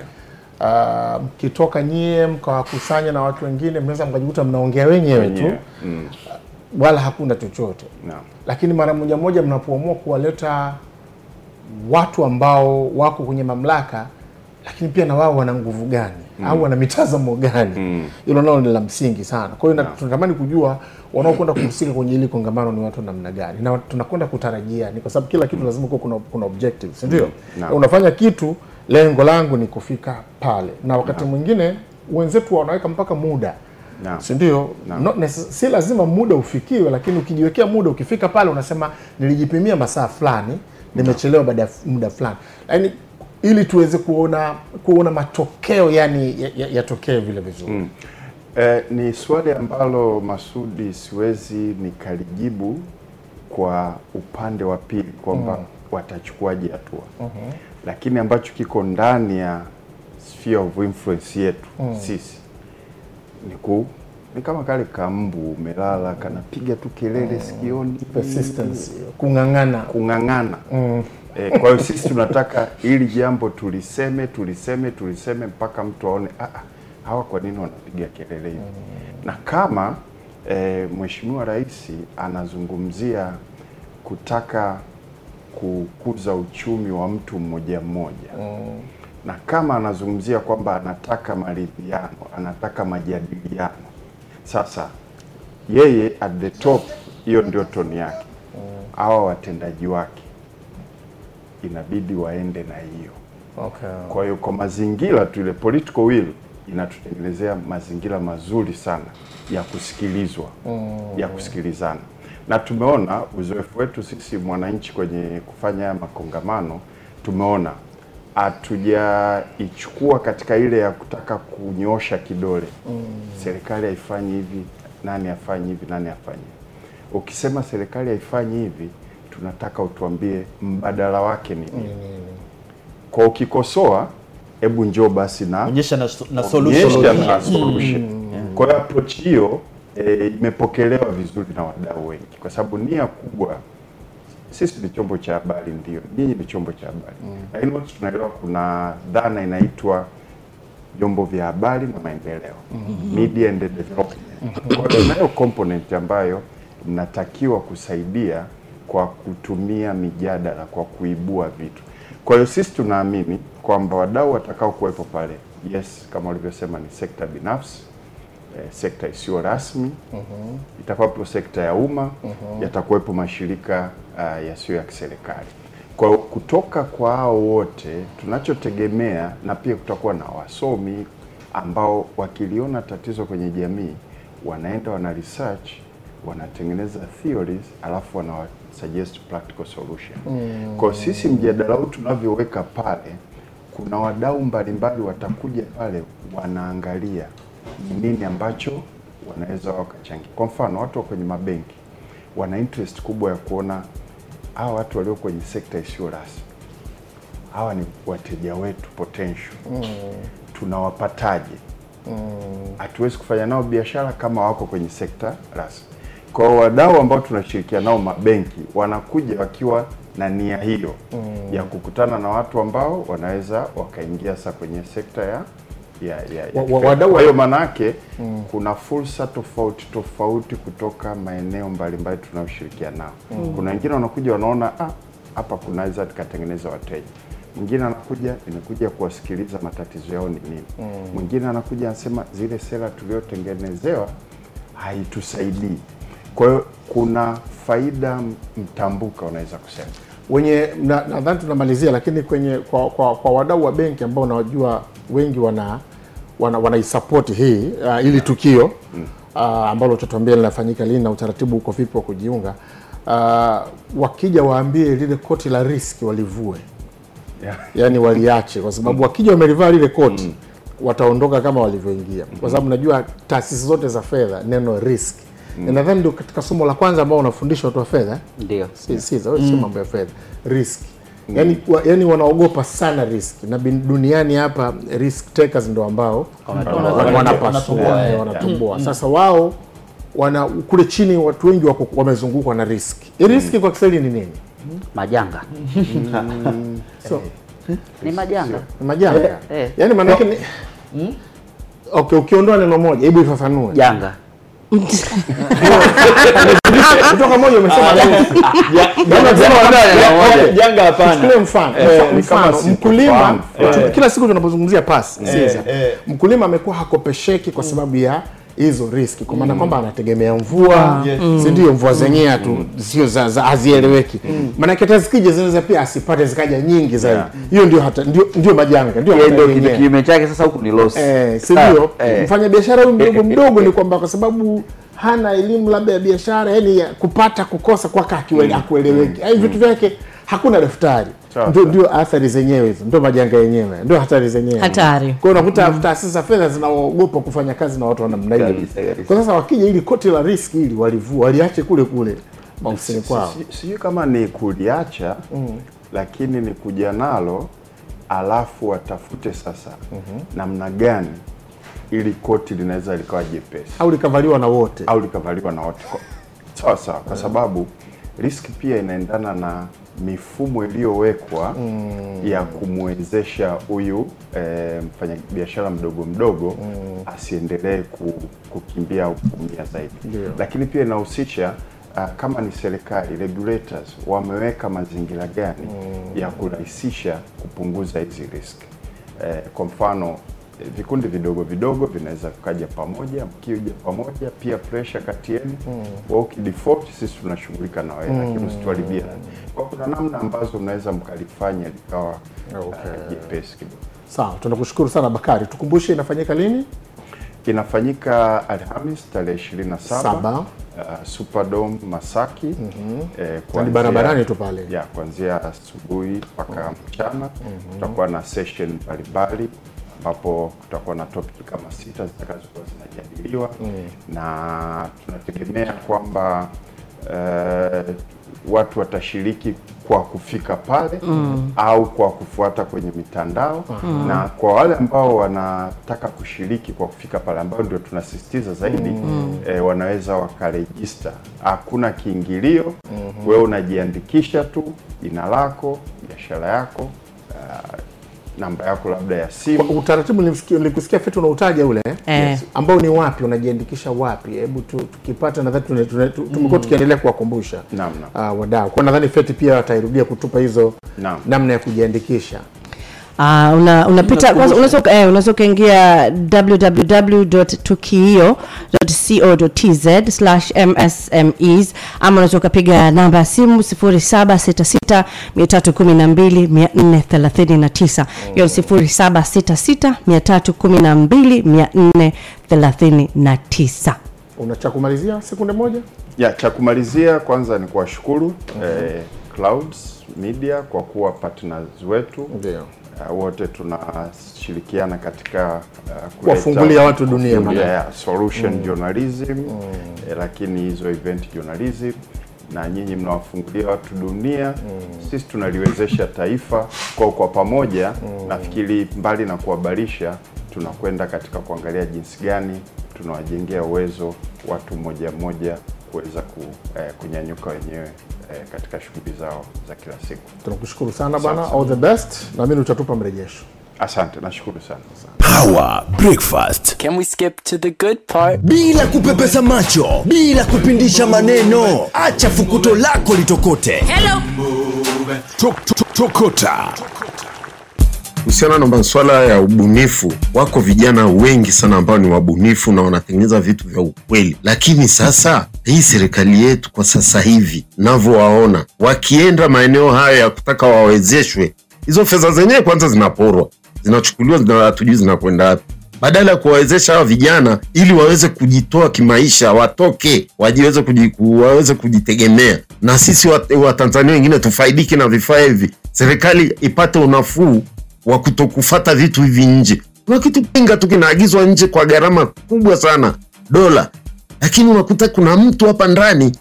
Uh, mkitoka nyie mkawakusanya na watu wengine, mnaweza mkajikuta mnaongea wenyewe tu Mm. wala hakuna chochote no. lakini mara moja moja mnapoamua kuwaleta watu ambao wako kwenye mamlaka lakini pia na wao wana nguvu gani Mm. au wana mitazamo gani hilo nalo ni la msingi sana kwa hiyo yeah. tunatamani kujua wanaokwenda kuhusika kwenye hili kongamano ni watu namna gani na tunakwenda kutarajia ni kwa sababu kila kitu lazima kuwa kuna, kuna objective si ndio Mm. no. unafanya kitu lengo langu ni kufika pale na wakati mwingine wenzetu wanaweka mpaka muda No. si ndio? No. Si lazima muda ufikiwe, lakini ukijiwekea muda, ukifika pale unasema nilijipimia masaa fulani nimechelewa baada ya muda fulani yaani ili tuweze kuona kuona matokeo yani yatokee ya, ya vile vizuri Mm. Eh, ni swali ambalo Masudi siwezi nikalijibu kwa upande wa pili kwamba Mm. watachukuaje hatua Mhm. lakini ambacho kiko ndani ya sphere of influence yetu Mm. sisi ni ku ni kama kale kambu umelala kanapiga tu kelele sikioni Persistence, kung'ang'ana kung'ang'ana Mm. E, kwa hiyo sisi tunataka hili jambo tuliseme tuliseme tuliseme mpaka mtu aone ah, ah, hawa kwa nini wanapiga kelele hivi na kama e, Mheshimiwa Rais anazungumzia kutaka kukuza uchumi wa mtu mmoja mmoja Mm. na kama anazungumzia kwamba anataka maridhiano, anataka majadiliano, sasa yeye at the top, hiyo ndio toni yake. Hawa watendaji wake inabidi waende na hiyo. Okay. Kwa hiyo kwa mazingira tu, ile political will inatutengenezea mazingira mazuri sana ya kusikilizwa Mm. ya kusikilizana, na tumeona uzoefu wetu sisi mwananchi kwenye kufanya haya makongamano, tumeona hatujaichukua katika ile ya kutaka kunyosha kidole Mm. serikali haifanyi hivi, nani afanyi hivi, nani afanyi hivi. Ukisema serikali haifanyi hivi, tunataka utuambie mbadala wake ni nini. Kwa ukikosoa, hebu njoo basi na Onyesha na, na solution. na Mm. solution. Mm. Kwa hiyo approach hiyo e, imepokelewa vizuri na wadau wengi, kwa sababu nia kubwa, sisi ni chombo cha habari, ndio nyinyi ni chombo cha habari lakini wote tunaelewa kuna dhana inaitwa vyombo vya habari na maendeleo Mhm. media and development. Kwa hiyo tunayo component ambayo mnatakiwa kusaidia kwa kutumia mijadala, kwa kuibua vitu. Kwa hiyo sisi tunaamini kwamba wadau watakao kuwepo pale, yes, kama ulivyosema, ni sekta binafsi eh, sekta isiyo rasmi Mhm. itakuwepo sekta ya umma Mhm. yatakuwepo mashirika uh, yasiyo ya kiserikali. Kwa hiyo kutoka kwa hao wote tunachotegemea, na pia kutakuwa na wasomi ambao wakiliona tatizo kwenye jamii wanaenda wana research, wanatengeneza theories, alafu wana suggest practical solution. Mm. Kwa sisi mjadala huu tunavyoweka pale, kuna wadau mbalimbali watakuja pale, wanaangalia ni nini ambacho wanaweza wakachangia. Kwa mfano, watu wa kwenye mabenki wana interest kubwa ya kuona hawa watu walio kwenye sekta isiyo rasmi, hawa ni wateja wetu potential, Mm. tunawapataje? Mm. hatuwezi kufanya nao biashara kama wako kwenye sekta rasmi. Kwa wadau ambao tunashirikiana nao mabenki wanakuja wakiwa na nia hiyo Mm. ya kukutana na watu ambao wanaweza wakaingia sasa kwenye sekta ya ya, ya, ya Wa- wa- Kwa hiyo maanake Mm. kuna fursa tofauti tofauti kutoka maeneo mbalimbali tunayoshirikiana nao. Mm. Kuna wengine wanakuja wanaona ah, hapa kunaweza tukatengeneza wateja. Mwingine anakuja nimekuja kuwasikiliza matatizo yao ni nini. Mm. Mwingine anakuja anasema zile sera tuliotengenezewa haitusaidii. Kwa hiyo kuna faida mtambuka unaweza kusema. wenye na- nadhani tunamalizia lakini kwenye kwa, kwa, kwa wadau wa benki ambao unawajua wengi wana wana wanaisapoti hii uh, ili tukio uh, ambalo utatuambia linafanyika lini na utaratibu uko vipi wa kujiunga uh, wakija waambie lile koti la riski walivue. Yeah. yani waliache kwa sababu wakija wamelivaa lile koti wataondoka kama walivyoingia. Kwa sababu najua taasisi zote za fedha neno risk Mm. Nadhani ndio katika somo la kwanza ambao unafundisha watu wa fedha Ndio. si, si, sio Mm. mambo ya fedha risk yani, wa, yani wanaogopa sana risk na bin- duniani hapa risk takers ndo ambao wanapasua Wanatoboa, eh, eh. Mm. sasa wao wana kule chini watu wengi wako wamezungukwa na risk Risk mm. kwa Kiswahili ni nini Majanga. so, Ni majanga. ni majanga Eh. yani maanake ni okay ukiondoa neno moja hebu ifafanue Janga. Kutoka moja umesema janga- hapana. Mfano Eh, mkulima tu- Eh. kila siku tunapozungumzia pasi Eh, eh. mkulima amekuwa hakopesheki kwa sababu ya hizo riski kwa maana kwamba anategemea mvua. Yes. si ndio mvua zenyewe tu sio za, za hazieleweki. Maanake hata zikija zinaweza pia asipate zikaja nyingi zaidi. Hiyo ndio hata ndio, ndio majanga ndio yeah, yenyewe. kinyume chake sasa huku ni loss. Eh, si ndio? Eh. Mfanya biashara huyu mdogo mdogo ni kwamba kwa sababu hana elimu labda ya biashara, yani kupata kukosa kwake akueleweki mm. Yaani vitu vyake hakuna daftari ndio athari zenyewe hizo. Ndio majanga yenyewe. Ndio hatari zenyewe. Hatari. kwa hiyo unakuta taasisi za fedha zinaogopa kufanya kazi na watu wa namna hiyo kwa sasa wakija ili koti la riski ili walivua waliache kule kule maofisini kwao. Sijui kama ni kuliacha lakini ni kuja nalo alafu watafute sasa namna gani ili koti linaweza likawa jepesi. Au likavaliwa na wote. Au likavaliwa na wote. Kwa- sawa sawa, kwa sababu riski pia inaendana na mifumo iliyowekwa ya kumwezesha huyu e, mfanyabiashara mdogo mdogo asiendelee ku, kukimbia au kuumia zaidi. Ndio. lakini pia inahusisha uh, kama ni serikali regulators wameweka mazingira gani ya kurahisisha kupunguza hizi riski E, kwa mfano eh, vikundi vidogo vidogo vinaweza kukaja pamoja mkija pamoja pia pressure kati yenu. Mm. wao kidefault, sisi tunashughulika na wewe Mm. lakini usituharibia kwa kuna namna ambazo mnaweza mkalifanya likawa Okay. uh, jepesi kidogo. Sawa tunakushukuru sana bakari. Tukumbushe inafanyika lini? Inafanyika Alhamis tarehe 27 Saba. uh, Superdome Masaki. Mm eh, kuanzia- barabarani tu pale. ya kuanzia asubuhi mpaka mchana. Tutakuwa na session mbalimbali ambapo kutakuwa na topic kama sita zitakazokuwa zinajadiliwa. Na tunategemea kwamba uh, watu watashiriki kwa kufika pale Mm. au kwa kufuata kwenye mitandao. Mm. na kwa wale ambao wanataka kushiriki kwa kufika pale ambao ndio tunasisitiza zaidi Mm. e, wanaweza wakarejista. Hakuna kiingilio. Wewe unajiandikisha tu jina lako biashara yako uh, namba yako labda ya simu utaratibu nilikusikia fetu unautaja ule Eh. yes. ambao ni wapi unajiandikisha wapi hebu tukipata nadhani tumekuwa tukiendelea kuwakumbusha Naam, naam. uh, wadau kwa nadhani feti pia watairudia kutupa hizo namna ya kujiandikisha Uh, una, unapita unaweza uka- eh, ukaingia www.tukio.co.tz msmes ama unaweza ukapiga namba ya simu 0766 312 439 hiyo ni 0766 312 439 una cha kumalizia sekunde moja? Ya cha kumalizia kwanza ni kuwashukuru eh, Clouds Media kwa kuwa partners wetu. Ndio. Uh, wote tunashirikiana katika uh, Kuwafungulia watu dunia ya solution Mm. journalism. Eh, lakini hizo event journalism. Na nyinyi mnawafungulia watu dunia. Sisi tunaliwezesha taifa kwa kwa pamoja. Nafikiri mbali na kuhabarisha tunakwenda katika kuangalia jinsi gani tunawajengea uwezo watu mmoja mmoja kuweza ku, eh, kunyanyuka wenyewe eh, katika shughuli zao za kila siku tunakushukuru sana bwana, all the best naamini utatupa mrejesho asante nashukuru sana Power Breakfast. Can we skip to the good part? Bila kupepesa macho, bila kupindisha maneno, acha fukuto lako litokote. Hello. Tok- tok- Tokota. Kuhusiana na masuala ya ubunifu wako vijana wengi sana ambao ni wabunifu na wanatengeneza vitu vya ukweli. Lakini sasa hii serikali yetu kwa sasa hivi navyowaona wakienda maeneo hayo ya kutaka wawezeshwe hizo fedha zenyewe kwanza zinaporwa. Zinachukuliwa zina- hatujui zinakwenda wapi. Badala ya kuwawezesha hawa vijana ili waweze kujitoa kimaisha watoke wajiweze kujiku, waweze kujitegemea. Na sisi watanzania wa Watanzania wengine tufaidike na vifaa hivi. Serikali ipate unafuu wa kutokufata vitu hivi nje. Kuna kitu pinga tu kinaagizwa nje kwa gharama kubwa sana dola. Lakini unakuta kuna mtu hapa ndani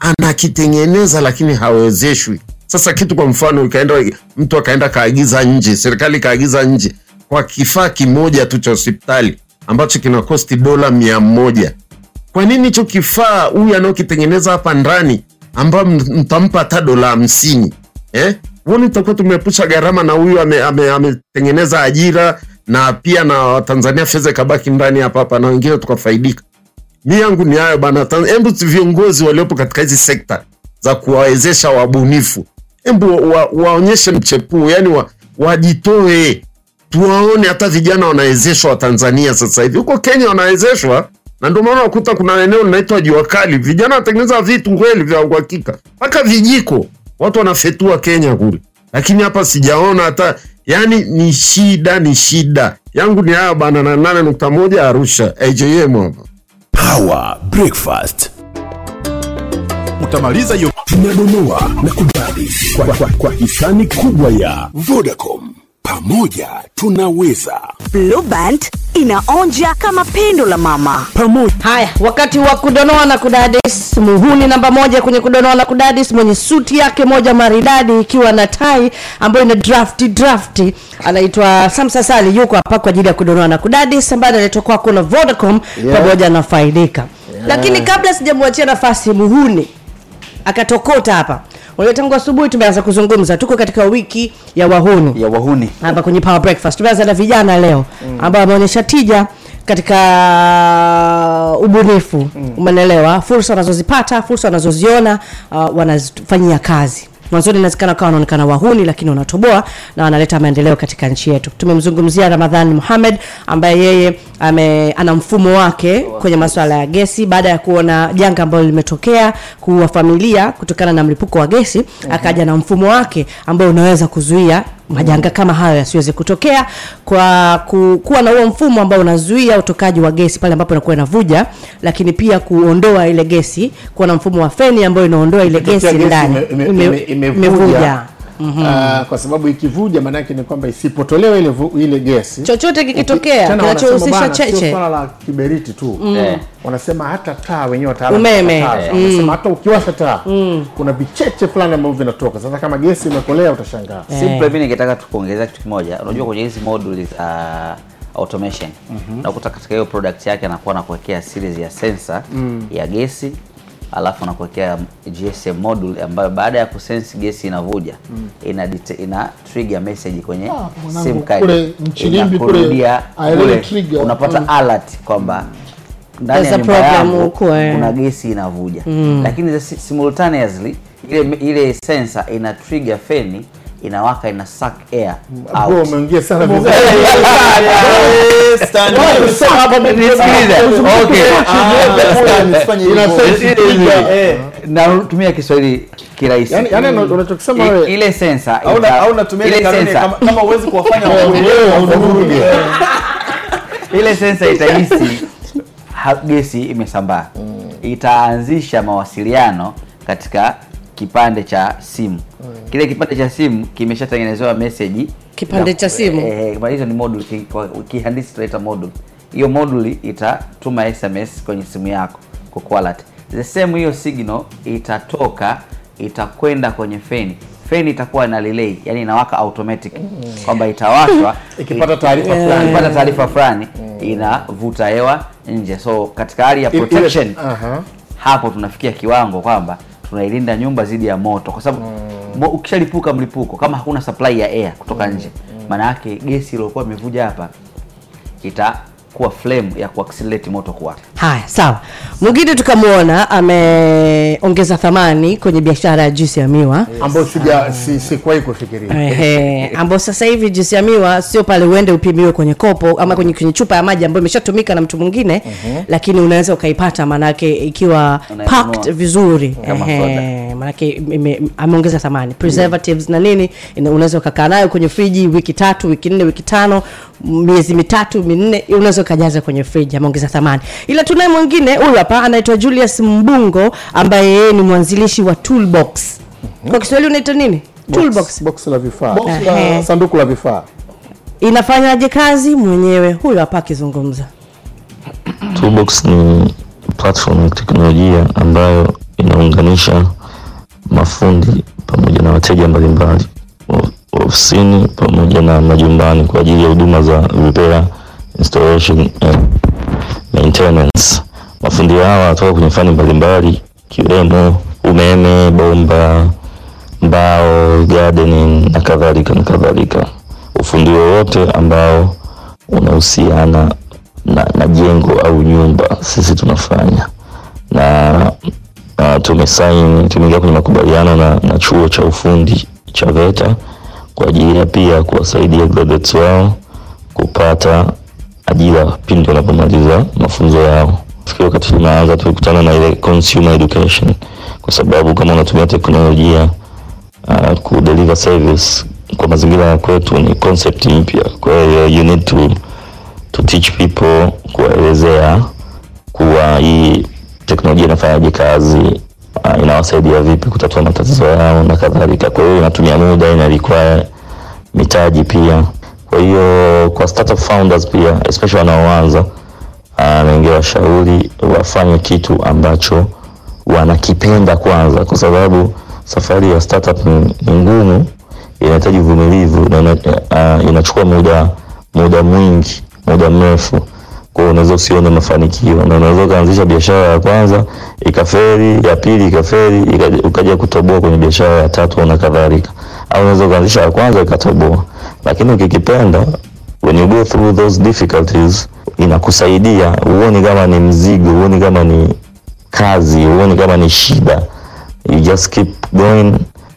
anakitengeneza lakini hawezeshwi. Sasa kitu kwa mfano ikaenda mtu akaenda kaagiza nje serikali kaagiza nje kwa kifaa kimoja tu cha hospitali ambacho kina kosti dola mia moja. Kwa nini hicho kifaa huyu anaokitengeneza hapa ndani ambayo mtampa hata dola hamsini eh? Huoni tutakuwa tumeepusha gharama na huyu ametengeneza ame, ame ajira na pia na Watanzania fedha ikabaki ndani hapa hapa na wengine tukafaidika. Mi yangu ni hayo bana. Hebu viongozi waliopo katika hizi sekta za kuwawezesha wabunifu, hebu wa, waonyeshe mchepuo, yani wa, tuwaone hata vijana wanawezeshwa Watanzania sasa hivi. Huko Kenya wanawezeshwa, na ndio maana wakuta kuna eneo linaitwa jua kali, vijana wanatengeneza vitu kweli vya uhakika, mpaka vijiko watu wanafetua Kenya kule, lakini hapa sijaona hata. Yani ni shida, ni shida. Yangu ni haya bana, na nane nukta moja Arusha, AJM hapa. Power Breakfast. utamaliza hiyo. Tunadonoa na kudadi kwa, kwa, kwa hisani kubwa ya Vodacom. Pamoja tunaweza. Blueband inaonja kama pendo la mama. Pamoja. Haya, wakati wa kudonoa na kudadis, muhuni namba moja kwenye kudonoa na kudadis, mwenye suti yake moja maridadi ikiwa na tai ambayo ina drafti drafti, anaitwa Samsa Sali, yuko hapa kwa ajili ya kudonoa na kudadis, ambaye analetwa kwako na Vodacom Yeah. pamoja na Faidika. Yeah. Lakini kabla sijamwachia nafasi muhuni akatokota hapa. Unajua tangu asubuhi tumeanza kuzungumza, tuko katika wiki ya wahuni. Ya wahuni. Hapa kwenye Power Breakfast. Tumeanza na vijana leo ambao wameonyesha tija katika ubunifu. Mm. umenelewa fursa wanazozipata fursa wanazoziona uh, wanazifanyia kazi. Mwanzoni inawezekana kawa wanaonekana wahuni lakini wanatoboa na wanaleta maendeleo katika nchi yetu. Tumemzungumzia ramadhan muhamed ambaye yeye ame, ana mfumo wake kwenye masuala ya gesi baada ya kuona janga ambalo limetokea kuwa familia kutokana na mlipuko wa gesi mm-hmm. akaja na mfumo wake ambao unaweza kuzuia majanga kama hayo yasiweze kutokea. Kwa ku, kuwa na huo mfumo ambao unazuia utokaji wa gesi pale ambapo inakuwa inavuja lakini pia kuondoa ile gesi kuwa na mfumo wa feni ambayo inaondoa ile gesi ndani. ime- ime- -hmm. Ah, kwa sababu ikivuja maanake ni kwamba isipotolewa ile, ile gesi Chochote kikitokea, kinachohusisha cheche. swala la kiberiti tu Mm. Eh. wanasema hata taa wenyewe wataalamu Umeme. wanasema Mm. hata ukiwasha taa kuna vicheche fulani ambavyo vinatoka sasa kama gesi imekolea utashangaa simple hivi ningetaka tukuongezea kitu kimoja unajua kwenye hizi modules uh, automation Mhm. nakuta katika hiyo product yake anakuwa anakuwekea series ya sensor Mm. ya gesi alafu anakuwekea gsm module ambayo baada ya kusense gesi inavuja Mm. ina, dite, ina trigger message kwenye Ah, sim card kule Mchilimbi kule, kule, trigger. unapata Mm. alert kwamba ndani ya nyumba yangu eh. kuna gesi inavuja Mm. lakini simultaneously ile ile sensor ina trigger feni inawaka ina suck air Bro, out. umeingia sana vizuri. Na. Ah. Eh, natumia kiswahili kirahisi. Yaani- yaani unachokisema wewe- ile sensa au au natumia ile sensa. kama, kama uwezi kuwafanya Wewe, unarudi. ile sensa itahisi gesi imesambaa. Itaanzisha mawasiliano katika kipande cha simu. Kile kipande cha simu kimeshatengenezewa meseji Kipande cha simu? eh, eh, hizo ni module kihandisi tunaita module. Hiyo moduli itatuma sms kwenye simu yako kukualert the same hiyo signal itatoka itakwenda kwenye feni feni itakuwa na relay yani inawaka automatic. Kwamba itawashwa Ikipata taarifa eh, fulani. ikipata taarifa fulani inavuta hewa nje. So katika hali ya protection protection Aha. hapo tunafikia kiwango kwamba tunailinda nyumba dhidi ya moto kwa sababu mm. ukishalipuka mlipuko kama hakuna supply ya air kutoka nje maana yake gesi iliyokuwa imevuja hapa itakuwa flame ya kuaccelerate moto kuwaka. Haya sawa. Mwingine tukamwona ameongeza thamani kwenye biashara ya juisi ya miwa. Ambayo sija si- sikuwahi kufikiria. Ehe, ambayo sasa hivi juisi ya miwa sio pale uende upimiwe kwenye kopo ama kwenye, kwenye chupa ya maji ambayo imeshatumika na mtu mwingine Mhm. lakini unaweza ukaipata maanake ikiwa Unainunua. packed vizuri. Ehe, maanake ameongeza thamani. Preservatives na nini unaweza ukakaa nayo kwenye friji wiki tatu wiki nne wiki tano miezi mitatu minne unaweza ukajaza kwenye friji ameongeza thamani. Ila tunaye mwingine huyu hapa anaitwa julius mbungo ambaye yeye ni mwanzilishi wa toolbox. Kwa kiswahili unaita nini? Toolbox. Box la vifaa. Box sanduku la vifaa. Inafanyaje kazi mwenyewe? Huyu hapa akizungumza. Toolbox ni platform ya teknolojia ambayo inaunganisha mafundi pamoja na wateja mbalimbali ofisini pamoja na majumbani kwa ajili ya huduma za repair, installation and maintenance. Mafundi hawa watoka kwenye fani mbalimbali ikiwemo umeme, bomba, mbao, gardening na kadhalika na kadhalika. Ufundi wowote ambao unahusiana na, na jengo au nyumba sisi tunafanya na na tumesaini tumeingia kwenye makubaliano na, na chuo cha ufundi cha VETA kwa ajili ya pia kuwasaidia graduates wao kupata ajira pindi wanapomaliza mafunzo yao. Wakati tunaanza tulikutana na ile consumer education, kwa sababu kama unatumia teknolojia uh, kudeliver service kwa mazingira ya kwetu ni concept mpya, kwa hiyo you need to to teach people kuwaelezea kuwa hii teknolojia inafanyaje kazi uh, inawasaidia vipi kutatua matatizo yao na kadhalika. Kwa hiyo inatumia muda, ina mitaji pia. Kwa hiyo kwa startup founders pia especially wanaoanza, uh, ningewashauri wafanye kitu ambacho wanakipenda kwanza, kwa sababu safari ya startup ni, ngumu, inahitaji uvumilivu na uh, inachukua muda muda mwingi, muda mrefu. Kwa unaweza usione mafanikio, na unaweza ukaanzisha biashara ya kwanza ikaferi, ya pili ikaferi, ukaja kutoboa kwenye biashara ya tatu na kadhalika, au unaweza ukaanzisha ya kwanza ikatoboa, lakini ukikipenda, when you go through those difficulties, inakusaidia. Uoni kama ni mzigo, uoni kama ni kazi, uoni kama ni shida, you just keep going.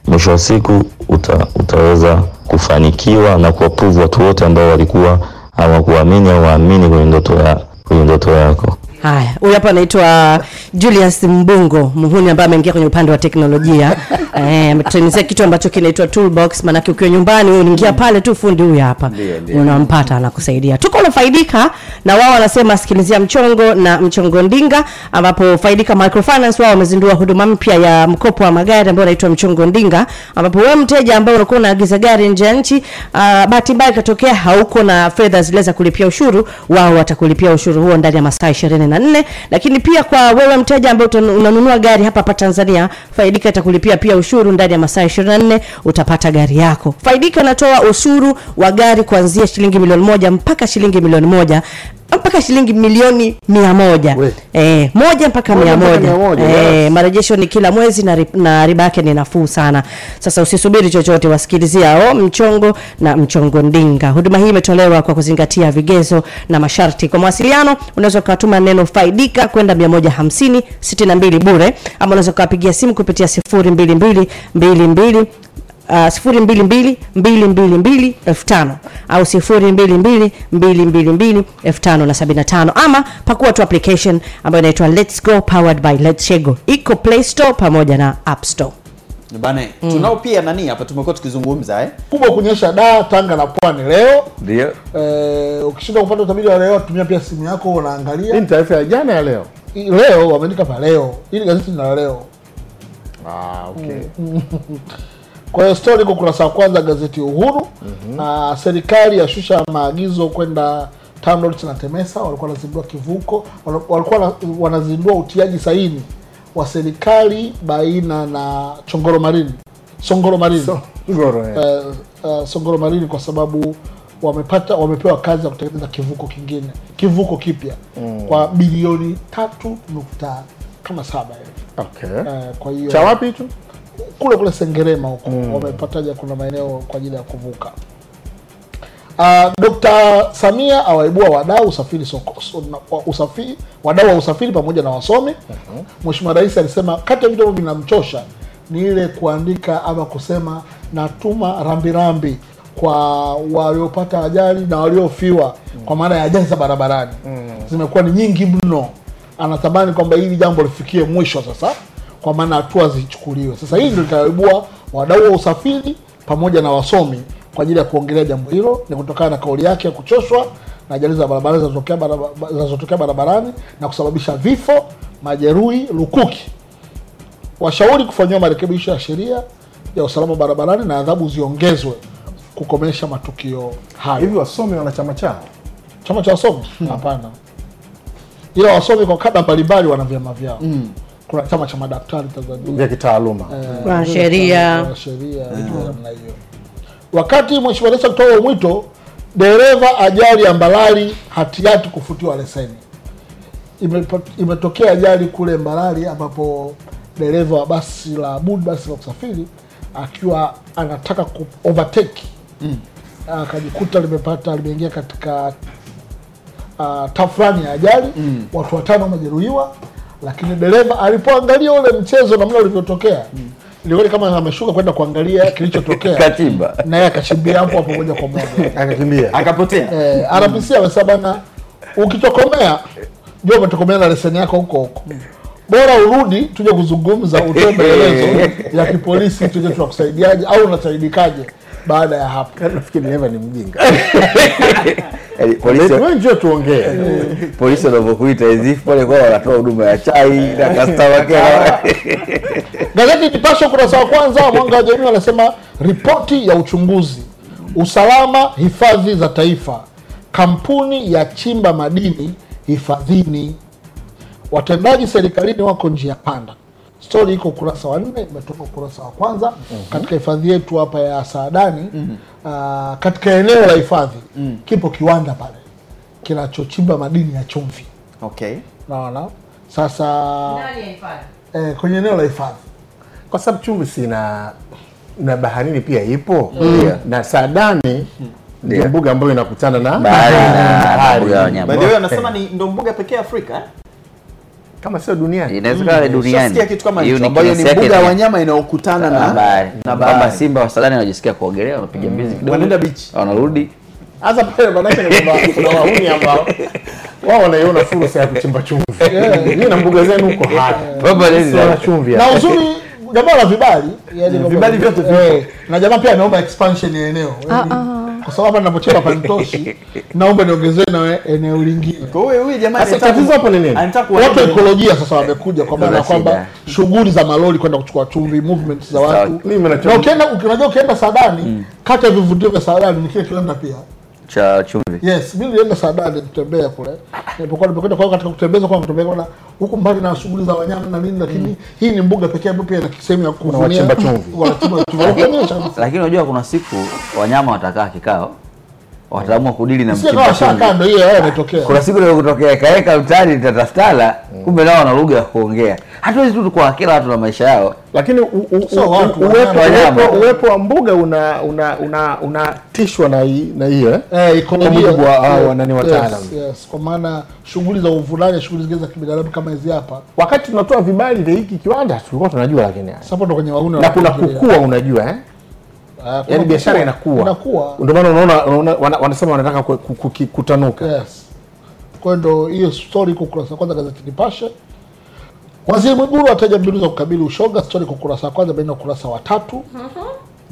Mwisho wa siku uta, utaweza kufanikiwa na kuwapuvu watu wote ambao walikuwa hawakuamini au waamini kwenye ndoto ya kwenye ndoto yako. Haya, huyu hapa anaitwa Julius Mbungo, muhuni ambaye ameingia kwenye upande wa teknolojia. Eh, ametutengenezea kitu ambacho kinaitwa toolbox, maanake ukiwa nyumbani wewe unaingia pale tu, fundi huyu hapa unampata, anakusaidia. Tuko unafaidika na wao, wanasema sikilizia mchongo na mchongo ndinga, ambapo Faidika Microfinance wao wamezindua huduma mpya ya mkopo wa magari ambayo inaitwa mchongo ndinga, ambapo wewe mteja ambaye unakuwa unaagiza gari nje ya nchi, uh, bahati mbaya ikatokea hauko na fedha zile za kulipia ushuru, wao watakulipia ushuru huo ndani ya masaa 24 lakini pia kwa wewe mteja ambaye unanunua gari hapa hapa Tanzania, Faidika itakulipia pia ushuru ndani ya masaa 24 utapata gari yako. Faidika inatoa ushuru wa gari kuanzia shilingi milioni moja mpaka shilingi milioni moja mpaka shilingi milioni mia moja e, moja mpaka mia moja eh, yes. marejesho ni kila mwezi na riba yake ni nafuu sana. Sasa usisubiri chochote, wasikilizia o mchongo na mchongo ndinga. Huduma hii imetolewa kwa kuzingatia vigezo na masharti. Kwa mawasiliano unaweza ukatuma neno faidika kwenda 150 62 bure, ama unaweza ukawapigia simu kupitia 022 22 Uh, 022 222 5000 au 022 222 5075 ama pakua tu application ambayo inaitwa Let's Go powered by letshego Iko Play Store pamoja na App Store. bane tunao pia nani hapa tumekuwa tukizungumza eh? kubwa kunyesha Dar, Tanga na Pwani leo. Ndio. Eh, ukishinda kupata utabiri wa leo, tumia pia simu yako unaangalia. Hii ni taarifa ya jana ya leo. I- Leo wameandika pa leo, ili gazeti ni la leo. Ah, okay. Kwa hiyo story iko kurasa wa kwanza gazeti Uhuru. Na serikali yashusha maagizo kwenda TANROADS na TEMESA, walikuwa wanazindua kivuko, wal- walikuwa wanazindua utiaji saini wa serikali baina na Chongoro Marini, Songoro Marini Songoro, yeah. uh, uh, Songoro Marini kwa sababu wamepata wamepewa kazi ya kutengeneza kivuko kingine, kivuko kipya Mm. kwa bilioni tatu nukta kama saba hivi. Okay. Uh, kwa hiyo Cha wapi hicho? Kule kule Sengerema huko Mm. wamepataja kuna maeneo kwa ajili ya kuvuka. Uh, Dkt. Samia awaibua wadau usafiri soko, usafiri wadau wa usafiri pamoja na wasomi. Mheshimiwa Rais alisema kati ya vitu ambavyo vinamchosha ni ile kuandika ama kusema natuma rambirambi kwa waliopata ajali na waliofiwa kwa maana ya ajali za barabarani zimekuwa ni nyingi mno. Anatamani kwamba hili jambo lifikie mwisho sasa, kwa maana hatua zichukuliwe. Sasa hii ndio litaibua wadau wa usafiri pamoja na wasomi kwa ajili ya kuongelea jambo hilo. Ni kutokana na kauli yake ya kuchoshwa na ajali za barabarani zinazotokea barabarani na kusababisha vifo, majeruhi, lukuki. Washauri kufanyiwa marekebisho ya sheria ya usalama barabarani na adhabu ziongezwe kukomesha matukio hayo. Hivi wasomi wana chama chao? Chama cha wasomi? Hapana, ila wasomi kwa kada mbalimbali wana vyama vyao. Kuna chama cha madaktari Tanzania Vya kitaaluma. Eh, sheria. sheria vitu vya namna hiyo. Wakati Mheshimiwa Rais akitoa mwito, dereva ajali ya Mbalali hatiyati kufutiwa leseni. Imetokea ajali kule Mbalali ambapo dereva wa basi la Bud basi la kusafiri, akiwa anataka ku overtake akajikuta limepata limeingia katika uh, tafrani ya ajali watu watano wamejeruhiwa, lakini dereva alipoangalia ule mchezo namna ulivyotokea ilikuwa ni kama ameshuka kwenda kuangalia kilichotokea Kachimba. naye akachimbia hapo hapo moja kwa moja Akakimbia. akapotea eh, RPC amesema bana, ukitokomea jua umetokomea na leseni yako huko huko, bora urudi tuje kuzungumza, utoe maelezo ya kipolisi, tuje tunakusaidiaje au unasaidikaje baada ya hapo. Nafikiri dereva ni mjinga. Yaani polisi njoo tuongee. polisi wanavyokuita hizi pale kwa wanatoa huduma ya chai na customer care. Gazeti Nipashe ukurasa wa kwanza, mwanga wa jamii wanasema ripoti ya uchunguzi, usalama hifadhi za taifa, kampuni ya chimba madini hifadhini, watendaji serikalini wako njia panda. Stori iko ukurasa wa nne, imetoka ukurasa wa kwanza katika hifadhi yetu hapa ya Saadani. ah, katika eneo la hifadhi kipo kiwanda pale kinachochimba madini ya chumvi. Okay. Naona sasa eh, kwenye eneo la hifadhi kwa sababu chumvi sina na baharini pia ipo Mm. na Saadani ndio yeah. mbuga ambayo inakutana na Bahari na mbuga. By the way, wanasema ni ndo mbuga pekee Afrika eh? Kama sio duniani Inawezekana duniani. Shasikia kitu kama hicho ambayo ni mbuga ya wanyama inayokutana na na bahari. na bahari. Simba wa Sadani wanajisikia kuogelea, wanapiga mbizi kidogo. Wanaenda beach. Wanarudi. hasa pale manake ni kwamba kuna wahuni ambao wao wanaiona fursa ya kuchimba chumvi Nyinyi na mbuga zenu huko hapa Baba na chumvi na uzuri jamaa la vibali yani Mm, vibali vyote vipo. eh, na jamaa pia ameomba expansion ya eneo yani, kwa sababu hapa ninapocheza panitoshi naomba niongezee na eneo lingine. Kwa hiyo huyu jamaa Sasa anataka- tatizo hapo ni nini? anataka watu ekolojia sasa wamekuja kwa maana kwamba shughuli za malori kwenda kuchukua chumvi movement za watu. Mimi nacho- na ukienda unajua ukienda Sadani, kati ya vivutio vya Sadani ni kile kiwanda pia cha chumvi. Yes, mimi nilienda Saadani kutembea kule. Nilipokuwa nimekwenda kwa katika kutembeza kwa kutembea kwa huku mbali na shughuli za wanyama na nini lakini hii ni mbuga pekee ambayo pia ina sehemu ya kuvunia. Wanachimba chumvi. Wanachimba chumvi. Lakini unajua kuna siku wanyama watakaa kikao wataamua kudili na hiyo imetokea. Kuna siku ndio kutokea kaeka mtaani nitatafutana, kumbe nao wana lugha ya kuongea. Hatuwezi tu kwa kila watu na maisha yao. lakini uwepo, wa mbuga una una una unatishwa na hii- na hiyo eh? Eh, ekolojia. Kwa mujibu wa hao Yes, wanani wataalam. Yes, yes. Kwa maana shughuli za uvunaji, shughuli zingine za kibinadamu kama hizi hapa. wakati tunatoa vibali vya hiki kiwanda tulikuwa tunajua lakini. Sasa ndo kwenye wauni na kuna kukua unajua eh? Ah, kuna yaani biashara inakuwa Inakuwa. ndio maana unaona unaona- wanasema wanataka ku- ku- ku- kutanuka Yes. Kwa hiyo ndo hiyo story iko ukurasa wa kwanza gazeti Nipashe. Waziri Mwigulu ataja mbinu za kukabili ushoga, story kwa kurasa wa kwanza baina ya ukurasa wa tatu.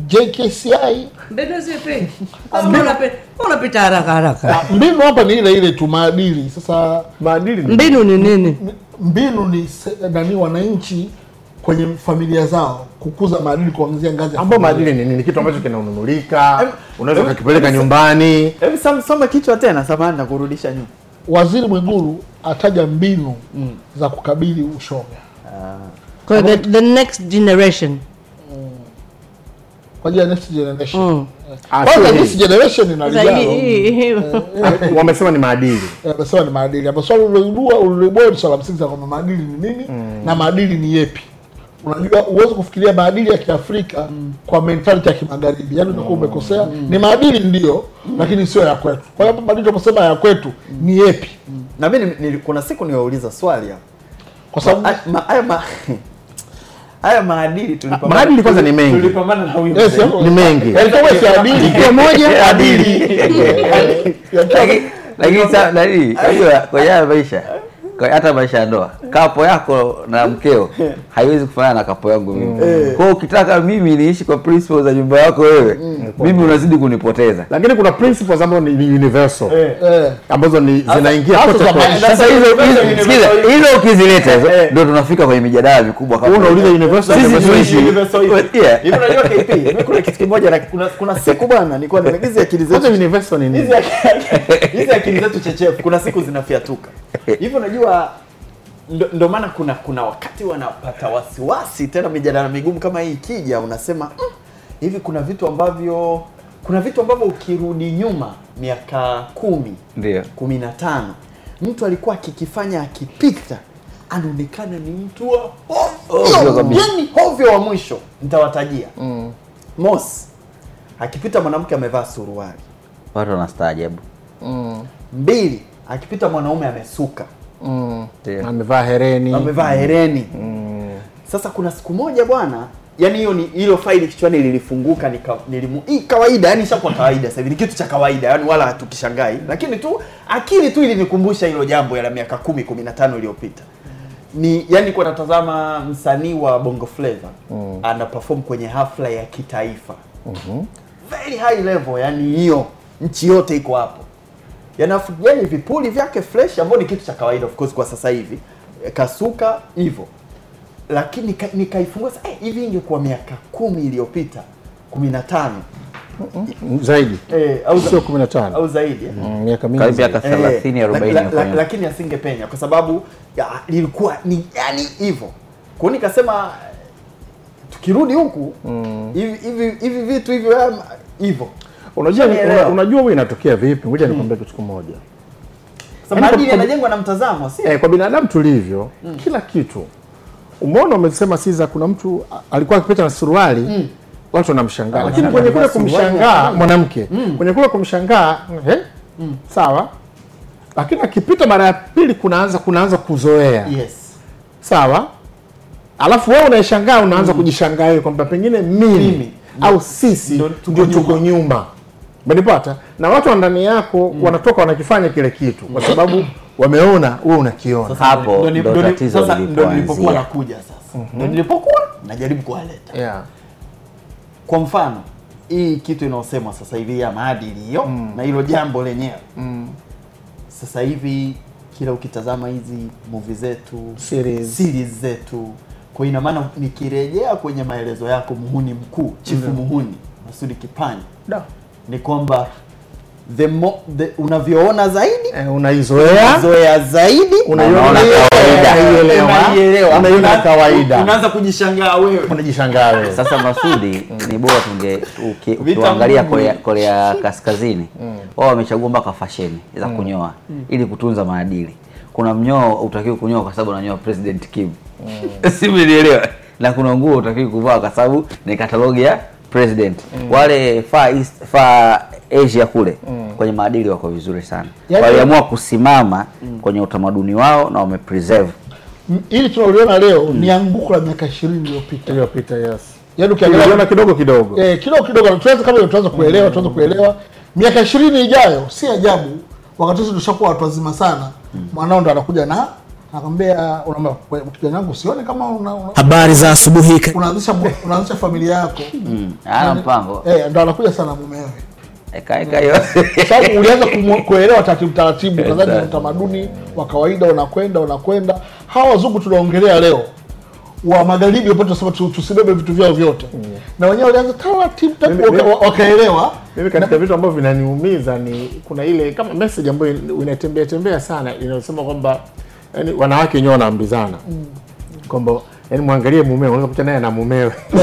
JKCI Mbinu zipi? Unapita haraka haraka. Ah, mbinu hapa ni ile ile tu maadili. Sasa maadili Mbinu ni nini? mbinu ni nani wananchi kwenye familia zao kukuza maadili kuanzia ngazi ya ambao maadili ni nini kitu ambacho kinanunulika unaweza ukakipeleka nyumbani Hebu soma kichwa tena samahani na kurudisha nyuma. Waziri Mwigulu ataja mbinu za kukabili ushoga uh, the, the next generation. kwa ajili ya next generation. Mm. Ah, Kwanza next generation ina lijalo. hii- hii- wamesema ni maadili wamesema ni maadili. Hapo swali uliloibua uliloibua ni swala msingi sana kwamba maadili ni nini na maadili ni yepi. Unajua huwezi kufikiria maadili ya Kiafrika kwa mentality ya Kimagharibi, yani utakuwa umekosea. Ni maadili ndio, lakini sio ya kwetu. Kwa hiyo maadili tunaposema ya kwetu ni yepi? Na mimi ni- ni- kuna siku niwauliza swali hapo. Kwa sababu Ma- ma- haya ma- haya maadili tulipambana- maadili kwanza ni mengi. Tulipambana na huyu Yes, mzee. ni mengi Yalikuwa si adili. kwa moja Adili. Lakini lakini sa nani? Unajua haya maisha kwa hata maisha ya ndoa, kapo yako na mkeo haiwezi kufanana na kapo yangu mimi. Kwa hiyo ukitaka mimi niishi kwa principles za nyumba yako wewe, mimi unazidi kunipoteza. lakini kuna principles ambazo ni, ni universal Eh. ambazo ni zinaingia kote kote. Sasa hizo hizo hizo ukizileta hizo ndio tunafika kwenye mijadala mikubwa kama unauliza universal, Sisi universal Universal hivi. Hivi unajua KP, mimi kuna kitu kimoja na kuna, kuna siku bwana nilikuwa nimegiza akili zetu. universal ni nini Hizi akili- hizi akili zetu chechefu kuna siku zinafiatuka. Hivi unajua ndo, ndo maana kuna kuna wakati wanapata wasiwasi tena mijadala migumu kama hii ikija unasema mm, hivi kuna vitu ambavyo kuna vitu ambavyo ukirudi nyuma miaka kumi Ndio. kumi na tano mtu alikuwa akikifanya akipita anaonekana ni mtu wa hovyo yani hovyo wa mwisho nitawatajia. Mos akipita mwanamke amevaa suruali. Watu wanastaajabu. mbili akipita mwanaume amesuka Ndio. amevaa hereni. Amevaa hereni. Sasa kuna siku moja bwana yani hiyo ni hilo faili kichwani lilifunguka nika, nilimu, hii kawaida yani ishakuwa kawaida sasa hivi ni kitu cha kawaida yani wala hatukishangai. Lakini tu akili tu ilinikumbusha hilo jambo ya la miaka kumi kumi na tano iliyopita. Ni yani kwa natazama msanii wa bongo flava mm. ana perform kwenye hafla ya kitaifa. Mhm. very high level yani hiyo nchi yote iko hapo yanafu yani vipuli vyake fresh ambayo ni kitu cha kawaida of course kwa sasa hivi. Eh, kasuka hivyo. Lakini nika- nikaifungua sasa eh, hivi ingekuwa miaka kumi iliyopita kumi na tano. Zaidi. Eh, au za- sio 15 au zaidi eh? Mm, miaka mingi Karibu miaka 30, Eh, 40 la- hapo la- nyuma. lakini asingepenya kwa sababu ya, lilikuwa ni yani hivyo. Kwa hiyo nikasema tukirudi huku hivi mm. hivi vitu hivyo hivyo unajua una- unajua wewe inatokea vipi? Ngoja nikwambie kitu kimoja Yaani maadili kwa- yanajengwa na mtazamo si? Eh, kwa binadamu tulivyo kila kitu. Umeona umesema siza kuna mtu alikuwa akipita na suruali watu wanamshangaa. Lakini kwenye kule kumshangaa mwanamke, mm. kwenye kule kumshangaa eh, sawa. Lakini akipita mara ya pili kunaanza kunaanza kuzoea. Yes. Sawa. Alafu wewe unaishangaa unaanza kujishangaa wewe kwamba pengine mimi, Mimi. au sisi ndio tuko nyuma umenipata na watu wa ndani yako wanatoka wanakifanya kile kitu kwa sababu wameona wewe unakiona. Hapo Ndo tatizo sasa ndo nilipokuwa nakuja sasa. Ndo nilipokuwa najaribu kuwaleta. Yeah. kwa mfano hii kitu inayosemwa sasa hivi ya maadili hiyo na hilo jambo lenyewe. Sasa hivi kila ukitazama hizi movie zetu Series. series zetu kwa ina maana nikirejea kwenye maelezo yako muhuni mkuu chifu Ndio. muhuni masudi kipanya. Da. Ni kwamba the mo, the, unavyoona zaidi eh, unaizoea. zoea zaidi Unaiona unaona kawaida. unaiona kawaida. unaanza kujishangaa wewe. Unajishangaa wewe. Sasa Masudi, ni bora tunge ukiangalia Korea, Korea Kaskazini. Wao wamechagua mpaka fasheni za kunyoa ili kutunza maadili. Kuna mnyoo utakiwa kunyoa kwa sababu unanyoa President Kim, si umenielewa? Na kuna nguo utakiwa kuvaa kwa sababu ni katalogi ya president. Wale Far East, Far Asia kule kwenye maadili wako vizuri sana, yani, waliamua kusimama kwenye utamaduni wao na wamepreserve. Ili hili tunaliona leo ni anguko la miaka ishirini iliyopita. Iliyopita yes. Yani ukiangalia kidogo kidogo. Eh, kidogo kidogo. Tuanze kama tuanze kuelewa tuanze kuelewa. Miaka ishirini ijayo si ajabu wakati sisi tushakuwa watu wazima sana mwanao ndo anakuja na anakwambia unaambia kijana wangu usione kama una, una, Habari za asubuhi. unaanzisha unaanzisha familia yako. Mm. ana mpango. eh, ndo anakuja sana mumewe eka eka hiyo. Sababu ulianza kuelewa taratibu taratibu nadhani ni utamaduni wa kawaida unakwenda unakwenda. Hawa wazungu tunaongelea leo wa magharibi wapo tunasema tusibebe vitu vyao vyote. Na wenyewe walianza taratibu wakaelewa. mimi katika vitu ambavyo vinaniumiza ni kuna ile kama message ambayo inatembea tembea sana inayosema kwamba yani wanawake wenyewe wanaambizana. Kwamba yani mwangalie mumeo unaweza kukuta naye na mumewe.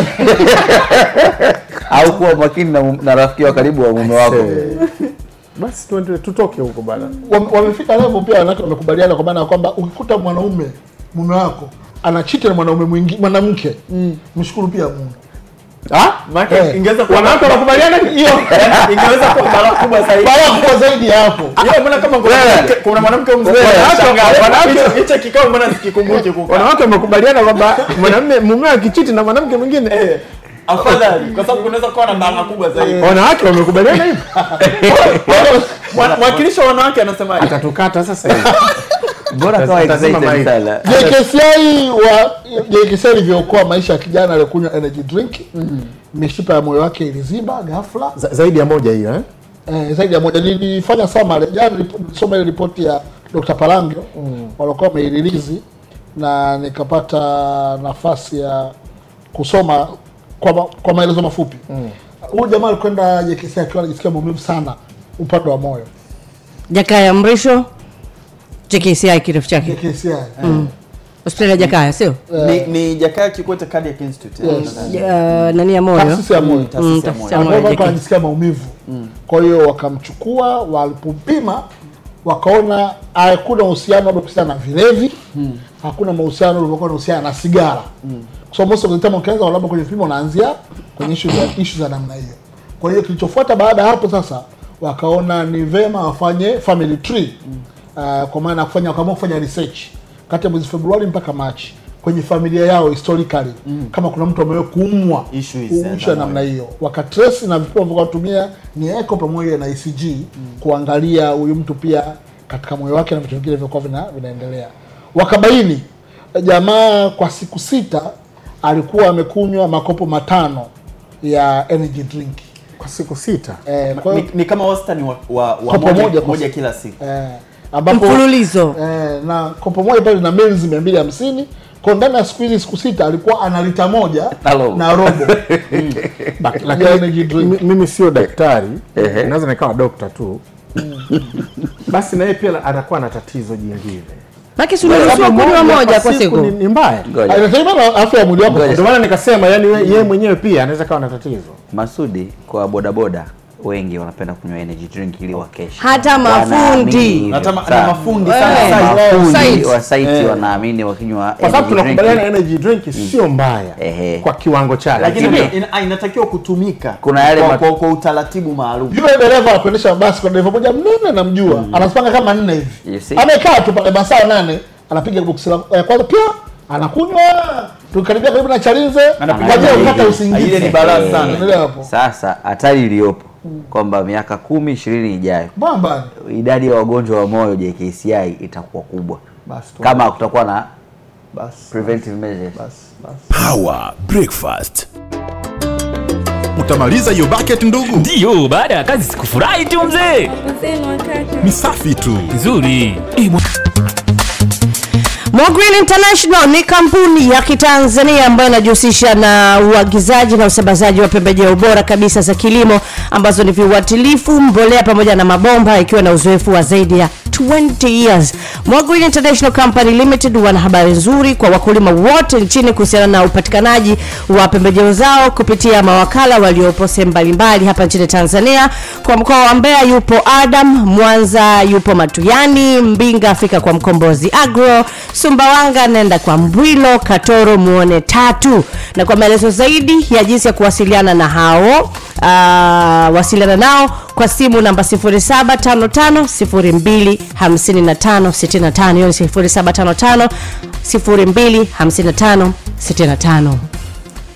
Au kuwa makini na, na rafiki wa karibu wa mume wako. Basi tuendelee, tutoke huko bana. Wame- wamefika level pia wanawake wamekubaliana kwa maana ya kwamba ukikuta mwanaume mume wako anachiti na mwanaume mwingine mwanamke. Mshukuru pia Mungu ah Eh. ingeweza kuwa wanawake wanakubaliana hiyo. Ingeweza kuwa balaa kubwa zaidi. Balaa kubwa zaidi hapo. Ila mbona kama kuna mwanamke kuna mwanamke mzee? Wanawake- anashangaa, wanawake- hicho- kikao mbona sikikumbuki kukaa? Wanawake wamekubaliana kwamba mwanamume mume akichiti na mwanamke mwingine. Afadhali kwa sababu kunaweza kuwa na balaa kubwa zaidi. Wanawake wamekubaliana hivyo? Mwakilisho wanawake anasemaje? Atatukata sasa hivi. Bora kawa mic. sana. JKCI wa JKCI ilivyookoa maisha ya kijana aliyokunywa energy drink mishipa ya moyo wake iliziba ghafla. Za- zaidi ya moja hiyo eh? eh, zaidi ya moja. Nilifanya summary jana nilisoma ile ripoti ya Dr. Palangio waliokuwa wameirilizi na nikapata nafasi ya kusoma kwa, ma, kwa maelezo mafupi. Huyu jamaa alikwenda JKCI akiwa anajisikia maumivu sana upande wa moyo. Jakaya Mrisho JKCI kirefu chake. JKCI Mm. Hospitali ya Jakaya sio? Ni, ni Jakaya Kikwete Cardiac Institute Yes. Ja- nani ya moyo? Taasisi ya moyo. Mm, taasisi ya taasisi moyo. Alikuwa anajisikia maumivu kwa hiyo wakamchukua walipopima wakaona hakuna uhusiano labda kuhusiana na vilevi. Hakuna mahusiano ulivyokuwa unahusiana na sigara. Mm. so most of the time ukianza labda kwenye vipimo unaanzia kwenye ishu za ishu za namna hiyo. Kwa hiyo kilichofuata baada ya hapo sasa wakaona ni vema wafanye family tree. Uh, kwa maana ya kufanya wakaamua kufanya research kati ya mwezi Februari mpaka Machi kwenye familia yao historically kama kuna mtu amewahi kuumwa Issues namna hiyo. Wakatresi na vipimo vikawatumia ni echo pamoja na ECG kuangalia huyu mtu pia katika moyo wake na vitu vingine vilikuwa vina, vinaendelea. Wakabaini jamaa kwa siku sita alikuwa amekunywa makopo matano ya energy drink. Kwa siku sita? Eh, kwa ni, ni kama wastani wa, wa, wa moja, moja moja kila siku. Eh, ambapo Mfululizo. eh, na kopo moja pale na menzi mia mbili hamsini. Kwa ndani ya siku hizi siku sita alikuwa ana lita moja Na robo. na robo. Ba- lakini energy drink. mi- mimi sio daktari. Naweza nikawa dokta tu. Basi na yeye pia anakuwa na tatizo jingine. Maki si kunywa moja kwa siku. ni, ni mbaya. Inategemea afya ya mwili wako. Ndio maana nikasema yani yeye mwenyewe pia anaweza kawa na tatizo. Masudi kwa bodaboda wengi wanapenda kunywa energy drink ili wakeshe. Hata mafundi. Hata mafundi Eh, sana. Mafundi wa site. Eh. wanaamini wakinywa kwa sababu tunakubaliana energy drink sio mbaya kwa kiwango chake. Lakini Lakini- ina, ina, inatakiwa kutumika Kuna yale kwa, kwa, utaratibu maalum. Yule dereva wa kuendesha basi kwa dereva moja mnene namjua. Anazipanga kama nne You hivi see? amekaa tu pale masaa nane anapiga boksi la eh, kwanza pia anakunywa tukaribia karibu na chalinze Anapiga kukata usingizi. Ile ni balaa sana. Sasa hatari iliyopo kwamba miaka kumi ishirini ijayo. Bamba idadi ya wagonjwa wa moyo JKCI itakuwa kubwa? Bas, kama kutakuwa na bas, preventive measures. Bas, bas. Power Breakfast. utamaliza hiyo bucket ndugu? Ndiyo baada ya kazi sikufurahi tu mzee. Ni safi tu. Nzuri. Eh, Mogreen International ni kampuni ya Kitanzania ambayo inajihusisha na uagizaji na usambazaji wa pembejeo bora kabisa za kilimo ambazo ni viuatilifu, mbolea pamoja na mabomba ikiwa na uzoefu wa zaidi ya 20 years. Mogreen International Company Limited wana habari nzuri kwa wakulima wote nchini kuhusiana na upatikanaji wa pembejeo zao kupitia mawakala waliopo sehemu mbalimbali hapa nchini Tanzania. Kwa mkoa wa Mbeya yupo Adam, Mwanza yupo Matuyani, Mbinga afika kwa Mkombozi Agro, Sumbawanga nenda kwa Mbwilo, Katoro muone tatu. Na kwa maelezo zaidi ya jinsi ya kuwasiliana na hao uh, wasiliana nao kwa simu namba 0755025565 hiyo ni 0755025565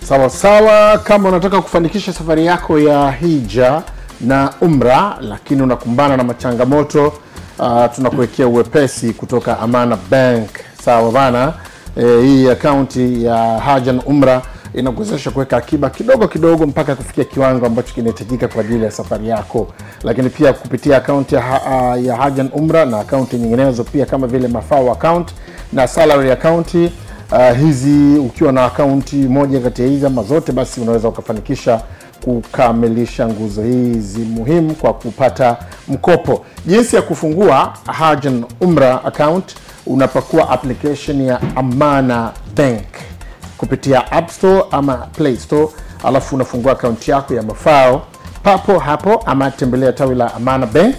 sawa sawa. Kama unataka kufanikisha safari yako ya hija na umra lakini unakumbana na machangamoto uh, tunakuwekea uwepesi kutoka amana bank sawa bana. E, hii akaunti ya haja na umra inakuwezesha kuweka akiba kidogo kidogo mpaka kufikia kiwango ambacho kinahitajika kwa ajili ya safari yako. Lakini pia kupitia akaunti ya, ha, ya haja na umra na akaunti nyinginezo pia kama vile mafao account na salary account uh, hizi ukiwa na akaunti moja kati ya hizi ama zote basi unaweza ukafanikisha kukamilisha nguzo hizi muhimu kwa kupata mkopo. Jinsi ya kufungua hajan umra account unapakua application ya amana bank kupitia app store ama play store alafu unafungua akaunti yako ya mafao. Papo hapo ama tembelea tawi la amana bank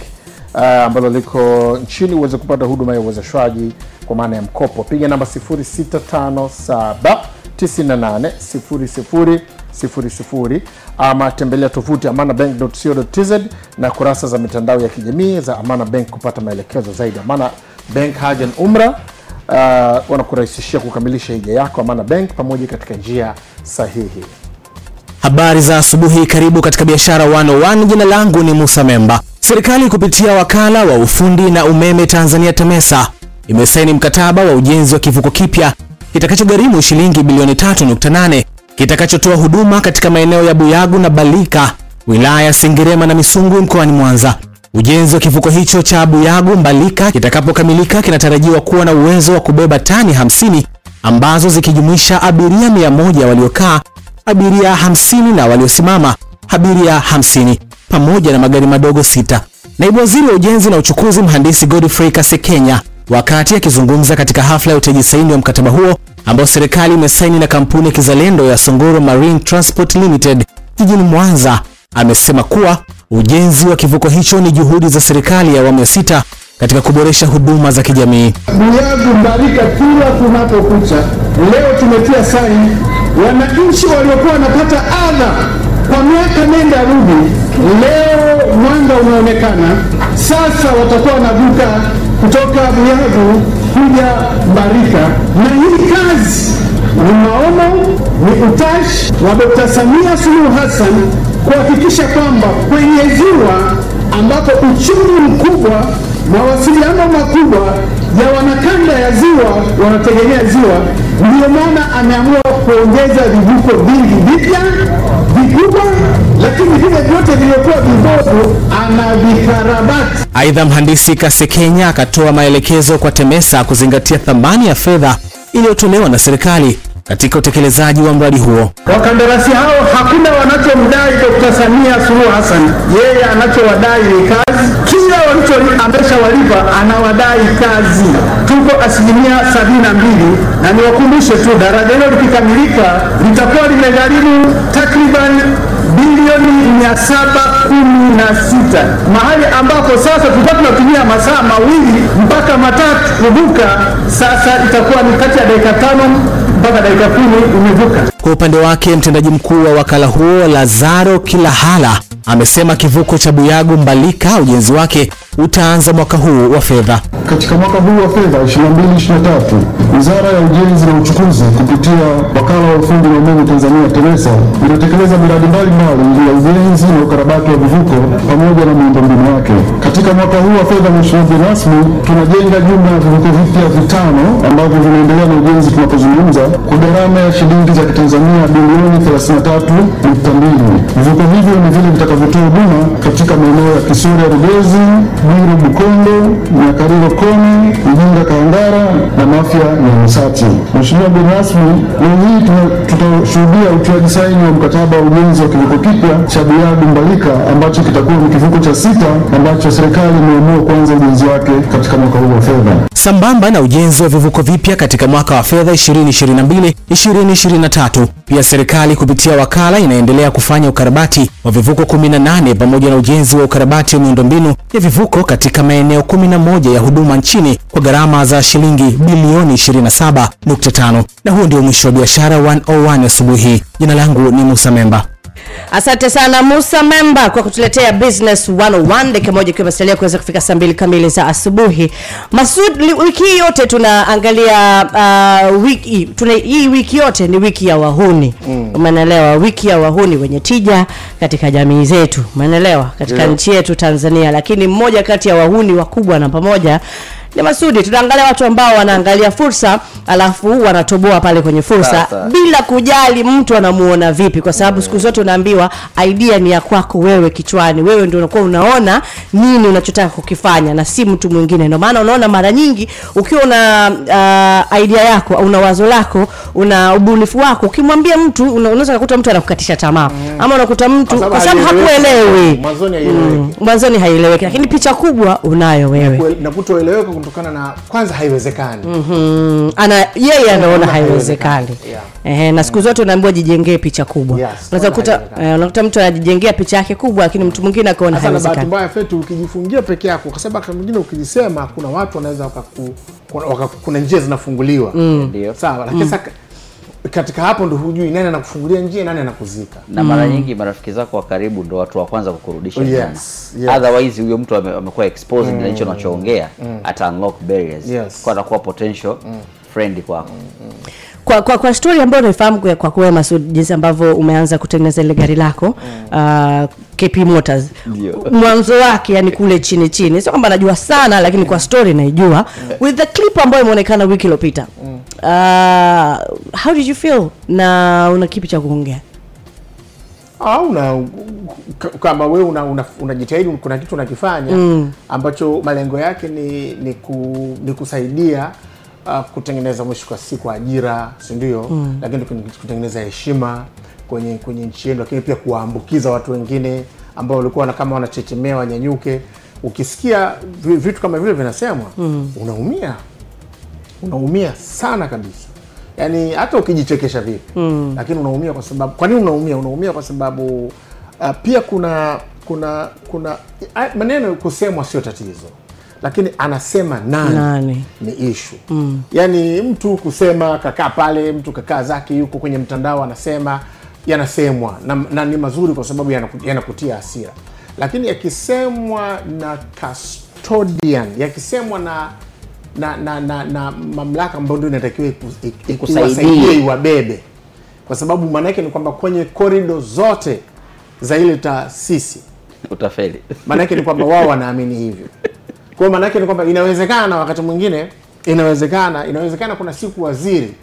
uh, ambalo liko nchini uweze kupata huduma ya uwezeshwaji kwa maana ya mkopo. Piga namba 0657980000 ama tembelea tovuti amanabank.co.tz na kurasa za mitandao ya kijamii za amana bank kupata maelekezo zaidi. Amana bank hajan umra uh, wanakurahisishia kukamilisha hija yako amana bank pamoja katika njia sahihi Habari za asubuhi, karibu katika Biashara 101. Jina langu ni Musa Memba. Serikali kupitia wakala wa ufundi na umeme Tanzania TEMESA imesaini mkataba wa ujenzi wa kivuko kipya kitakachogharimu shilingi bilioni 3.8 kitakachotoa huduma katika maeneo ya Buyagu na Balika, wilaya ya Sengerema na Misungwi mkoani Mwanza. Ujenzi wa kivuko hicho cha Buyagu Mbalika kitakapokamilika kinatarajiwa kuwa na uwezo wa kubeba tani 50 ambazo zikijumuisha abiria 100 waliokaa abiria 50 na waliosimama abiria 50 pamoja na magari madogo sita. Naibu Waziri wa Ujenzi na Uchukuzi Mhandisi Godfrey Kasekenya wakati akizungumza katika hafla ya utaji saini wa mkataba huo ambao serikali imesaini na kampuni ya kizalendo ya Songoro Marine Transport Limited jijini Mwanza amesema kuwa ujenzi wa kivuko hicho ni juhudi za serikali ya awamu ya sita katika kuboresha huduma za kijamii. Buyagu Mbarika, kila kunapokucha, leo tumetia saini. Wananchi waliokuwa wanapata adha kwa miaka nenda rudi, leo mwanga umeonekana. Sasa watakuwa wanavuka kutoka Buyagu kuja Mbarika, na hii kazi ni maono, ni utashi wa Dkt. Samia Suluhu Hassan kuhakikisha kwamba kwenye ziwa ambapo uchumi mkubwa mawasiliano makubwa ya wanakanda ya ziwa wanategemea ziwa. Ndio maana ameamua kuongeza vivuko vingi vipya vikubwa, lakini vile vyote vilivyokuwa vibovu anavikarabati. Aidha, mhandisi Kasekenya akatoa maelekezo kwa TEMESA kuzingatia thamani ya fedha iliyotolewa na serikali katika utekelezaji wa mradi huo. Wakandarasi hao hakuna wanachomdai Dkt. Samia Suluhu Hassan, yeye anachowadai ni kazi. Kila ameshawalipa anawadai kazi. Tuko asilimia sabini na mbili, na niwakumbushe tu, daraja hilo likikamilika litakuwa limegharimu takriban bilioni mia saba kumi na sita mahali ambapo sasa tulikuwa tunatumia masaa mawili mpaka matatu kuvuka, sasa itakuwa ni kati ya dakika tano mpaka dakika kumi imevuka. Kwa upande wake mtendaji mkuu wa wakala huo Lazaro Kilahala amesema kivuko cha Buyagu Mbalika ujenzi wake utaanza mwaka huu wa fedha. Katika mwaka huu wa fedha 22/23 Wizara ya Ujenzi na Uchukuzi kupitia Wakala wa Ufundi na Umeme Tanzania TEMESA inatekeleza miradi mbalimbali ya ujenzi na ukarabati wa vivuko pamoja na miundombinu yake. Katika mwaka huu wa fedha, Mheshimiwa mgeni rasmi, tunajenga jumla ya vivuko vipya vitano ambavyo vinaendelea na ujenzi tunapozungumza kwa gharama ya shilingi za Kitanzania bilioni 33.2. Vivuko hivyo ni vile vitakavyotoa huduma katika maeneo ya Kisoria Rugezi, Bwiru na Kariro Komi, Ujinga Kaangara na Mafia ya Misati. Mheshimiwa mgeni rasmi, leo hii tutashuhudia utiaji saini wa mkataba wa ujenzi wa kivuko kipya cha Buyagu Mbalika ambacho kitakuwa ni kivuko cha sita ambacho serikali imeamua kuanza ujenzi wake katika mwaka huu wa fedha. Sambamba na ujenzi wa vivuko vipya katika mwaka wa fedha 2022-2023, pia serikali kupitia wakala inaendelea kufanya ukarabati wa vivuko 18 pamoja na ujenzi wa ukarabati wa miundombinu ya vivuko katika maeneo 11 ya huduma nchini kwa gharama za shilingi bilioni 27.5. Na huo ndio mwisho wa biashara 101 asubuhi. Jina langu ni Musa Memba. Asante sana Musa Memba kwa kutuletea Business 101 dakika moja ikiwa imesalia kuweza kufika saa mbili kamili za asubuhi. Masud, wiki hii yote tunaangalia uh, wiki tuna, hii wiki yote ni wiki ya wahuni mm. Umeelewa, wiki ya wahuni wenye tija katika jamii zetu, umeelewa, katika yeah. nchi yetu Tanzania. Lakini mmoja kati ya wahuni wakubwa namba pamoja ni Masudi. Tunaangalia watu ambao wanaangalia fursa alafu wanatoboa pale kwenye fursa Sasa. bila kujali mtu anamuona vipi, kwa sababu siku zote unaambiwa idea ni ya kwako wewe kichwani, wewe ndio unakuwa unaona nini unachotaka kukifanya na si mtu mwingine. Ndio maana unaona mara nyingi ukiwa una uh, idea yako, una wazo lako, una ubunifu wako, ukimwambia mtu unaweza kukuta mtu anakukatisha tamaa ama unakuta mtu Kwa sababu hakuelewi Mwanzoni haieleweki. Mm, lakini picha kubwa unayo wewe. Na kutoeleweka kutokana na kwanza haiwezekani. Mhm. ana yeye anaona Anaona haiwezekani. Yeah. Ehe, na siku zote unaambiwa jijengee picha kubwa. Yes, unaweza kukuta eh, unakuta mtu anajijengea picha yake kubwa lakini mtu mwingine akaona bahati mbaya fetu ukijifungia peke yako, kwa sababu mwingine ukijisema, kuna watu wanaweza wakaku, kuna, kuna njia zinafunguliwa. Mm. Sawa, lakini Mm. Katika hapo ndo hujui nani anakufungulia njia, nani anakuzika. na mara nyingi marafiki zako wa karibu ndo watu wa kwanza kukurudisha Yes, nyuma. yes. otherwise huyo mtu ame- amekuwa exposed na hicho Mm. unachoongea Mm. ata unlock barriers Yes. kwa atakuwa potential friend kwako kwa, kwa, kwa story ambayo naifahamu kwa, kwa kuwe Masud jinsi ambavyo umeanza kutengeneza ile gari lako uh, KP Motors. Mwanzo wake yani kule chini chini. Sio kwamba najua sana lakini kwa story naijua. With the clip ambayo imeonekana wiki iliyopita. Uh, how did you feel? Na una kipi cha kuongea? Au una kama wewe una, una, kuna kitu unakifanya Mm. ambacho malengo yake ni ni, ku, ni kusaidia uh, kutengeneza mwisho kwa siku ajira si ndio? Mm. lakini kutengeneza heshima kwenye kwenye nchi yenu lakini pia kuwaambukiza watu wengine ambao walikuwa kama wanachechemea wanyanyuke. Ukisikia vitu kama vile vinasemwa Mm. unaumia. Unaumia sana kabisa. Yani hata ukijichekesha vipi. Mm. lakini unaumia kwa sababu kwa nini unaumia? Unaumia kwa sababu uh, pia kuna kuna kuna a- maneno kusemwa sio tatizo lakini anasema nani, Nani? ni ishu Mm. yaani mtu kusema kakaa pale mtu kakaa zake yuko kwenye mtandao anasema yanasemwa. Na, na ni mazuri kwa sababu yanakutia yanakutia hasira. Lakini yakisemwa na custodian yakisemwa na na, na, na, na mamlaka ambayo ndio inatakiwa iwasaidie iwabebe. Kwa sababu maana yake ni kwamba kwenye korido zote za ile taasisi utafeli. maana yake ni kwamba wao wanaamini hivyo kwa maana yake ni kwamba inawezekana wakati mwingine inawezekana inawezekana kuna siku waziri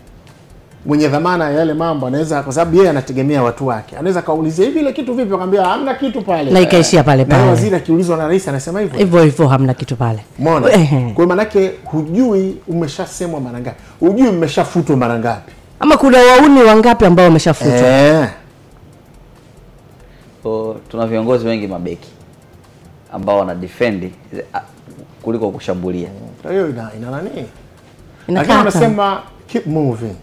mwenye dhamana ya yale mambo anaweza, kwa sababu yeye anategemea watu wake, anaweza kaulizia hivi ile kitu vipi, akamwambia hamna kitu pale, Na ikaishia pale Na waziri akiulizwa na rais anasema hivyo. Hivyo hivyo hamna kitu pale. Umeona? Kwa maana yake hujui umeshasemwa mara ngapi, hujui mmeshafutwa mara ngapi. ama kuna wauni wangapi ambao wameshafutwa? Eh. Tuna viongozi wengi mabeki ambao wana defend kuliko kushambulia. Hiyo ina, ina nani? Lakini wanasema keep moving.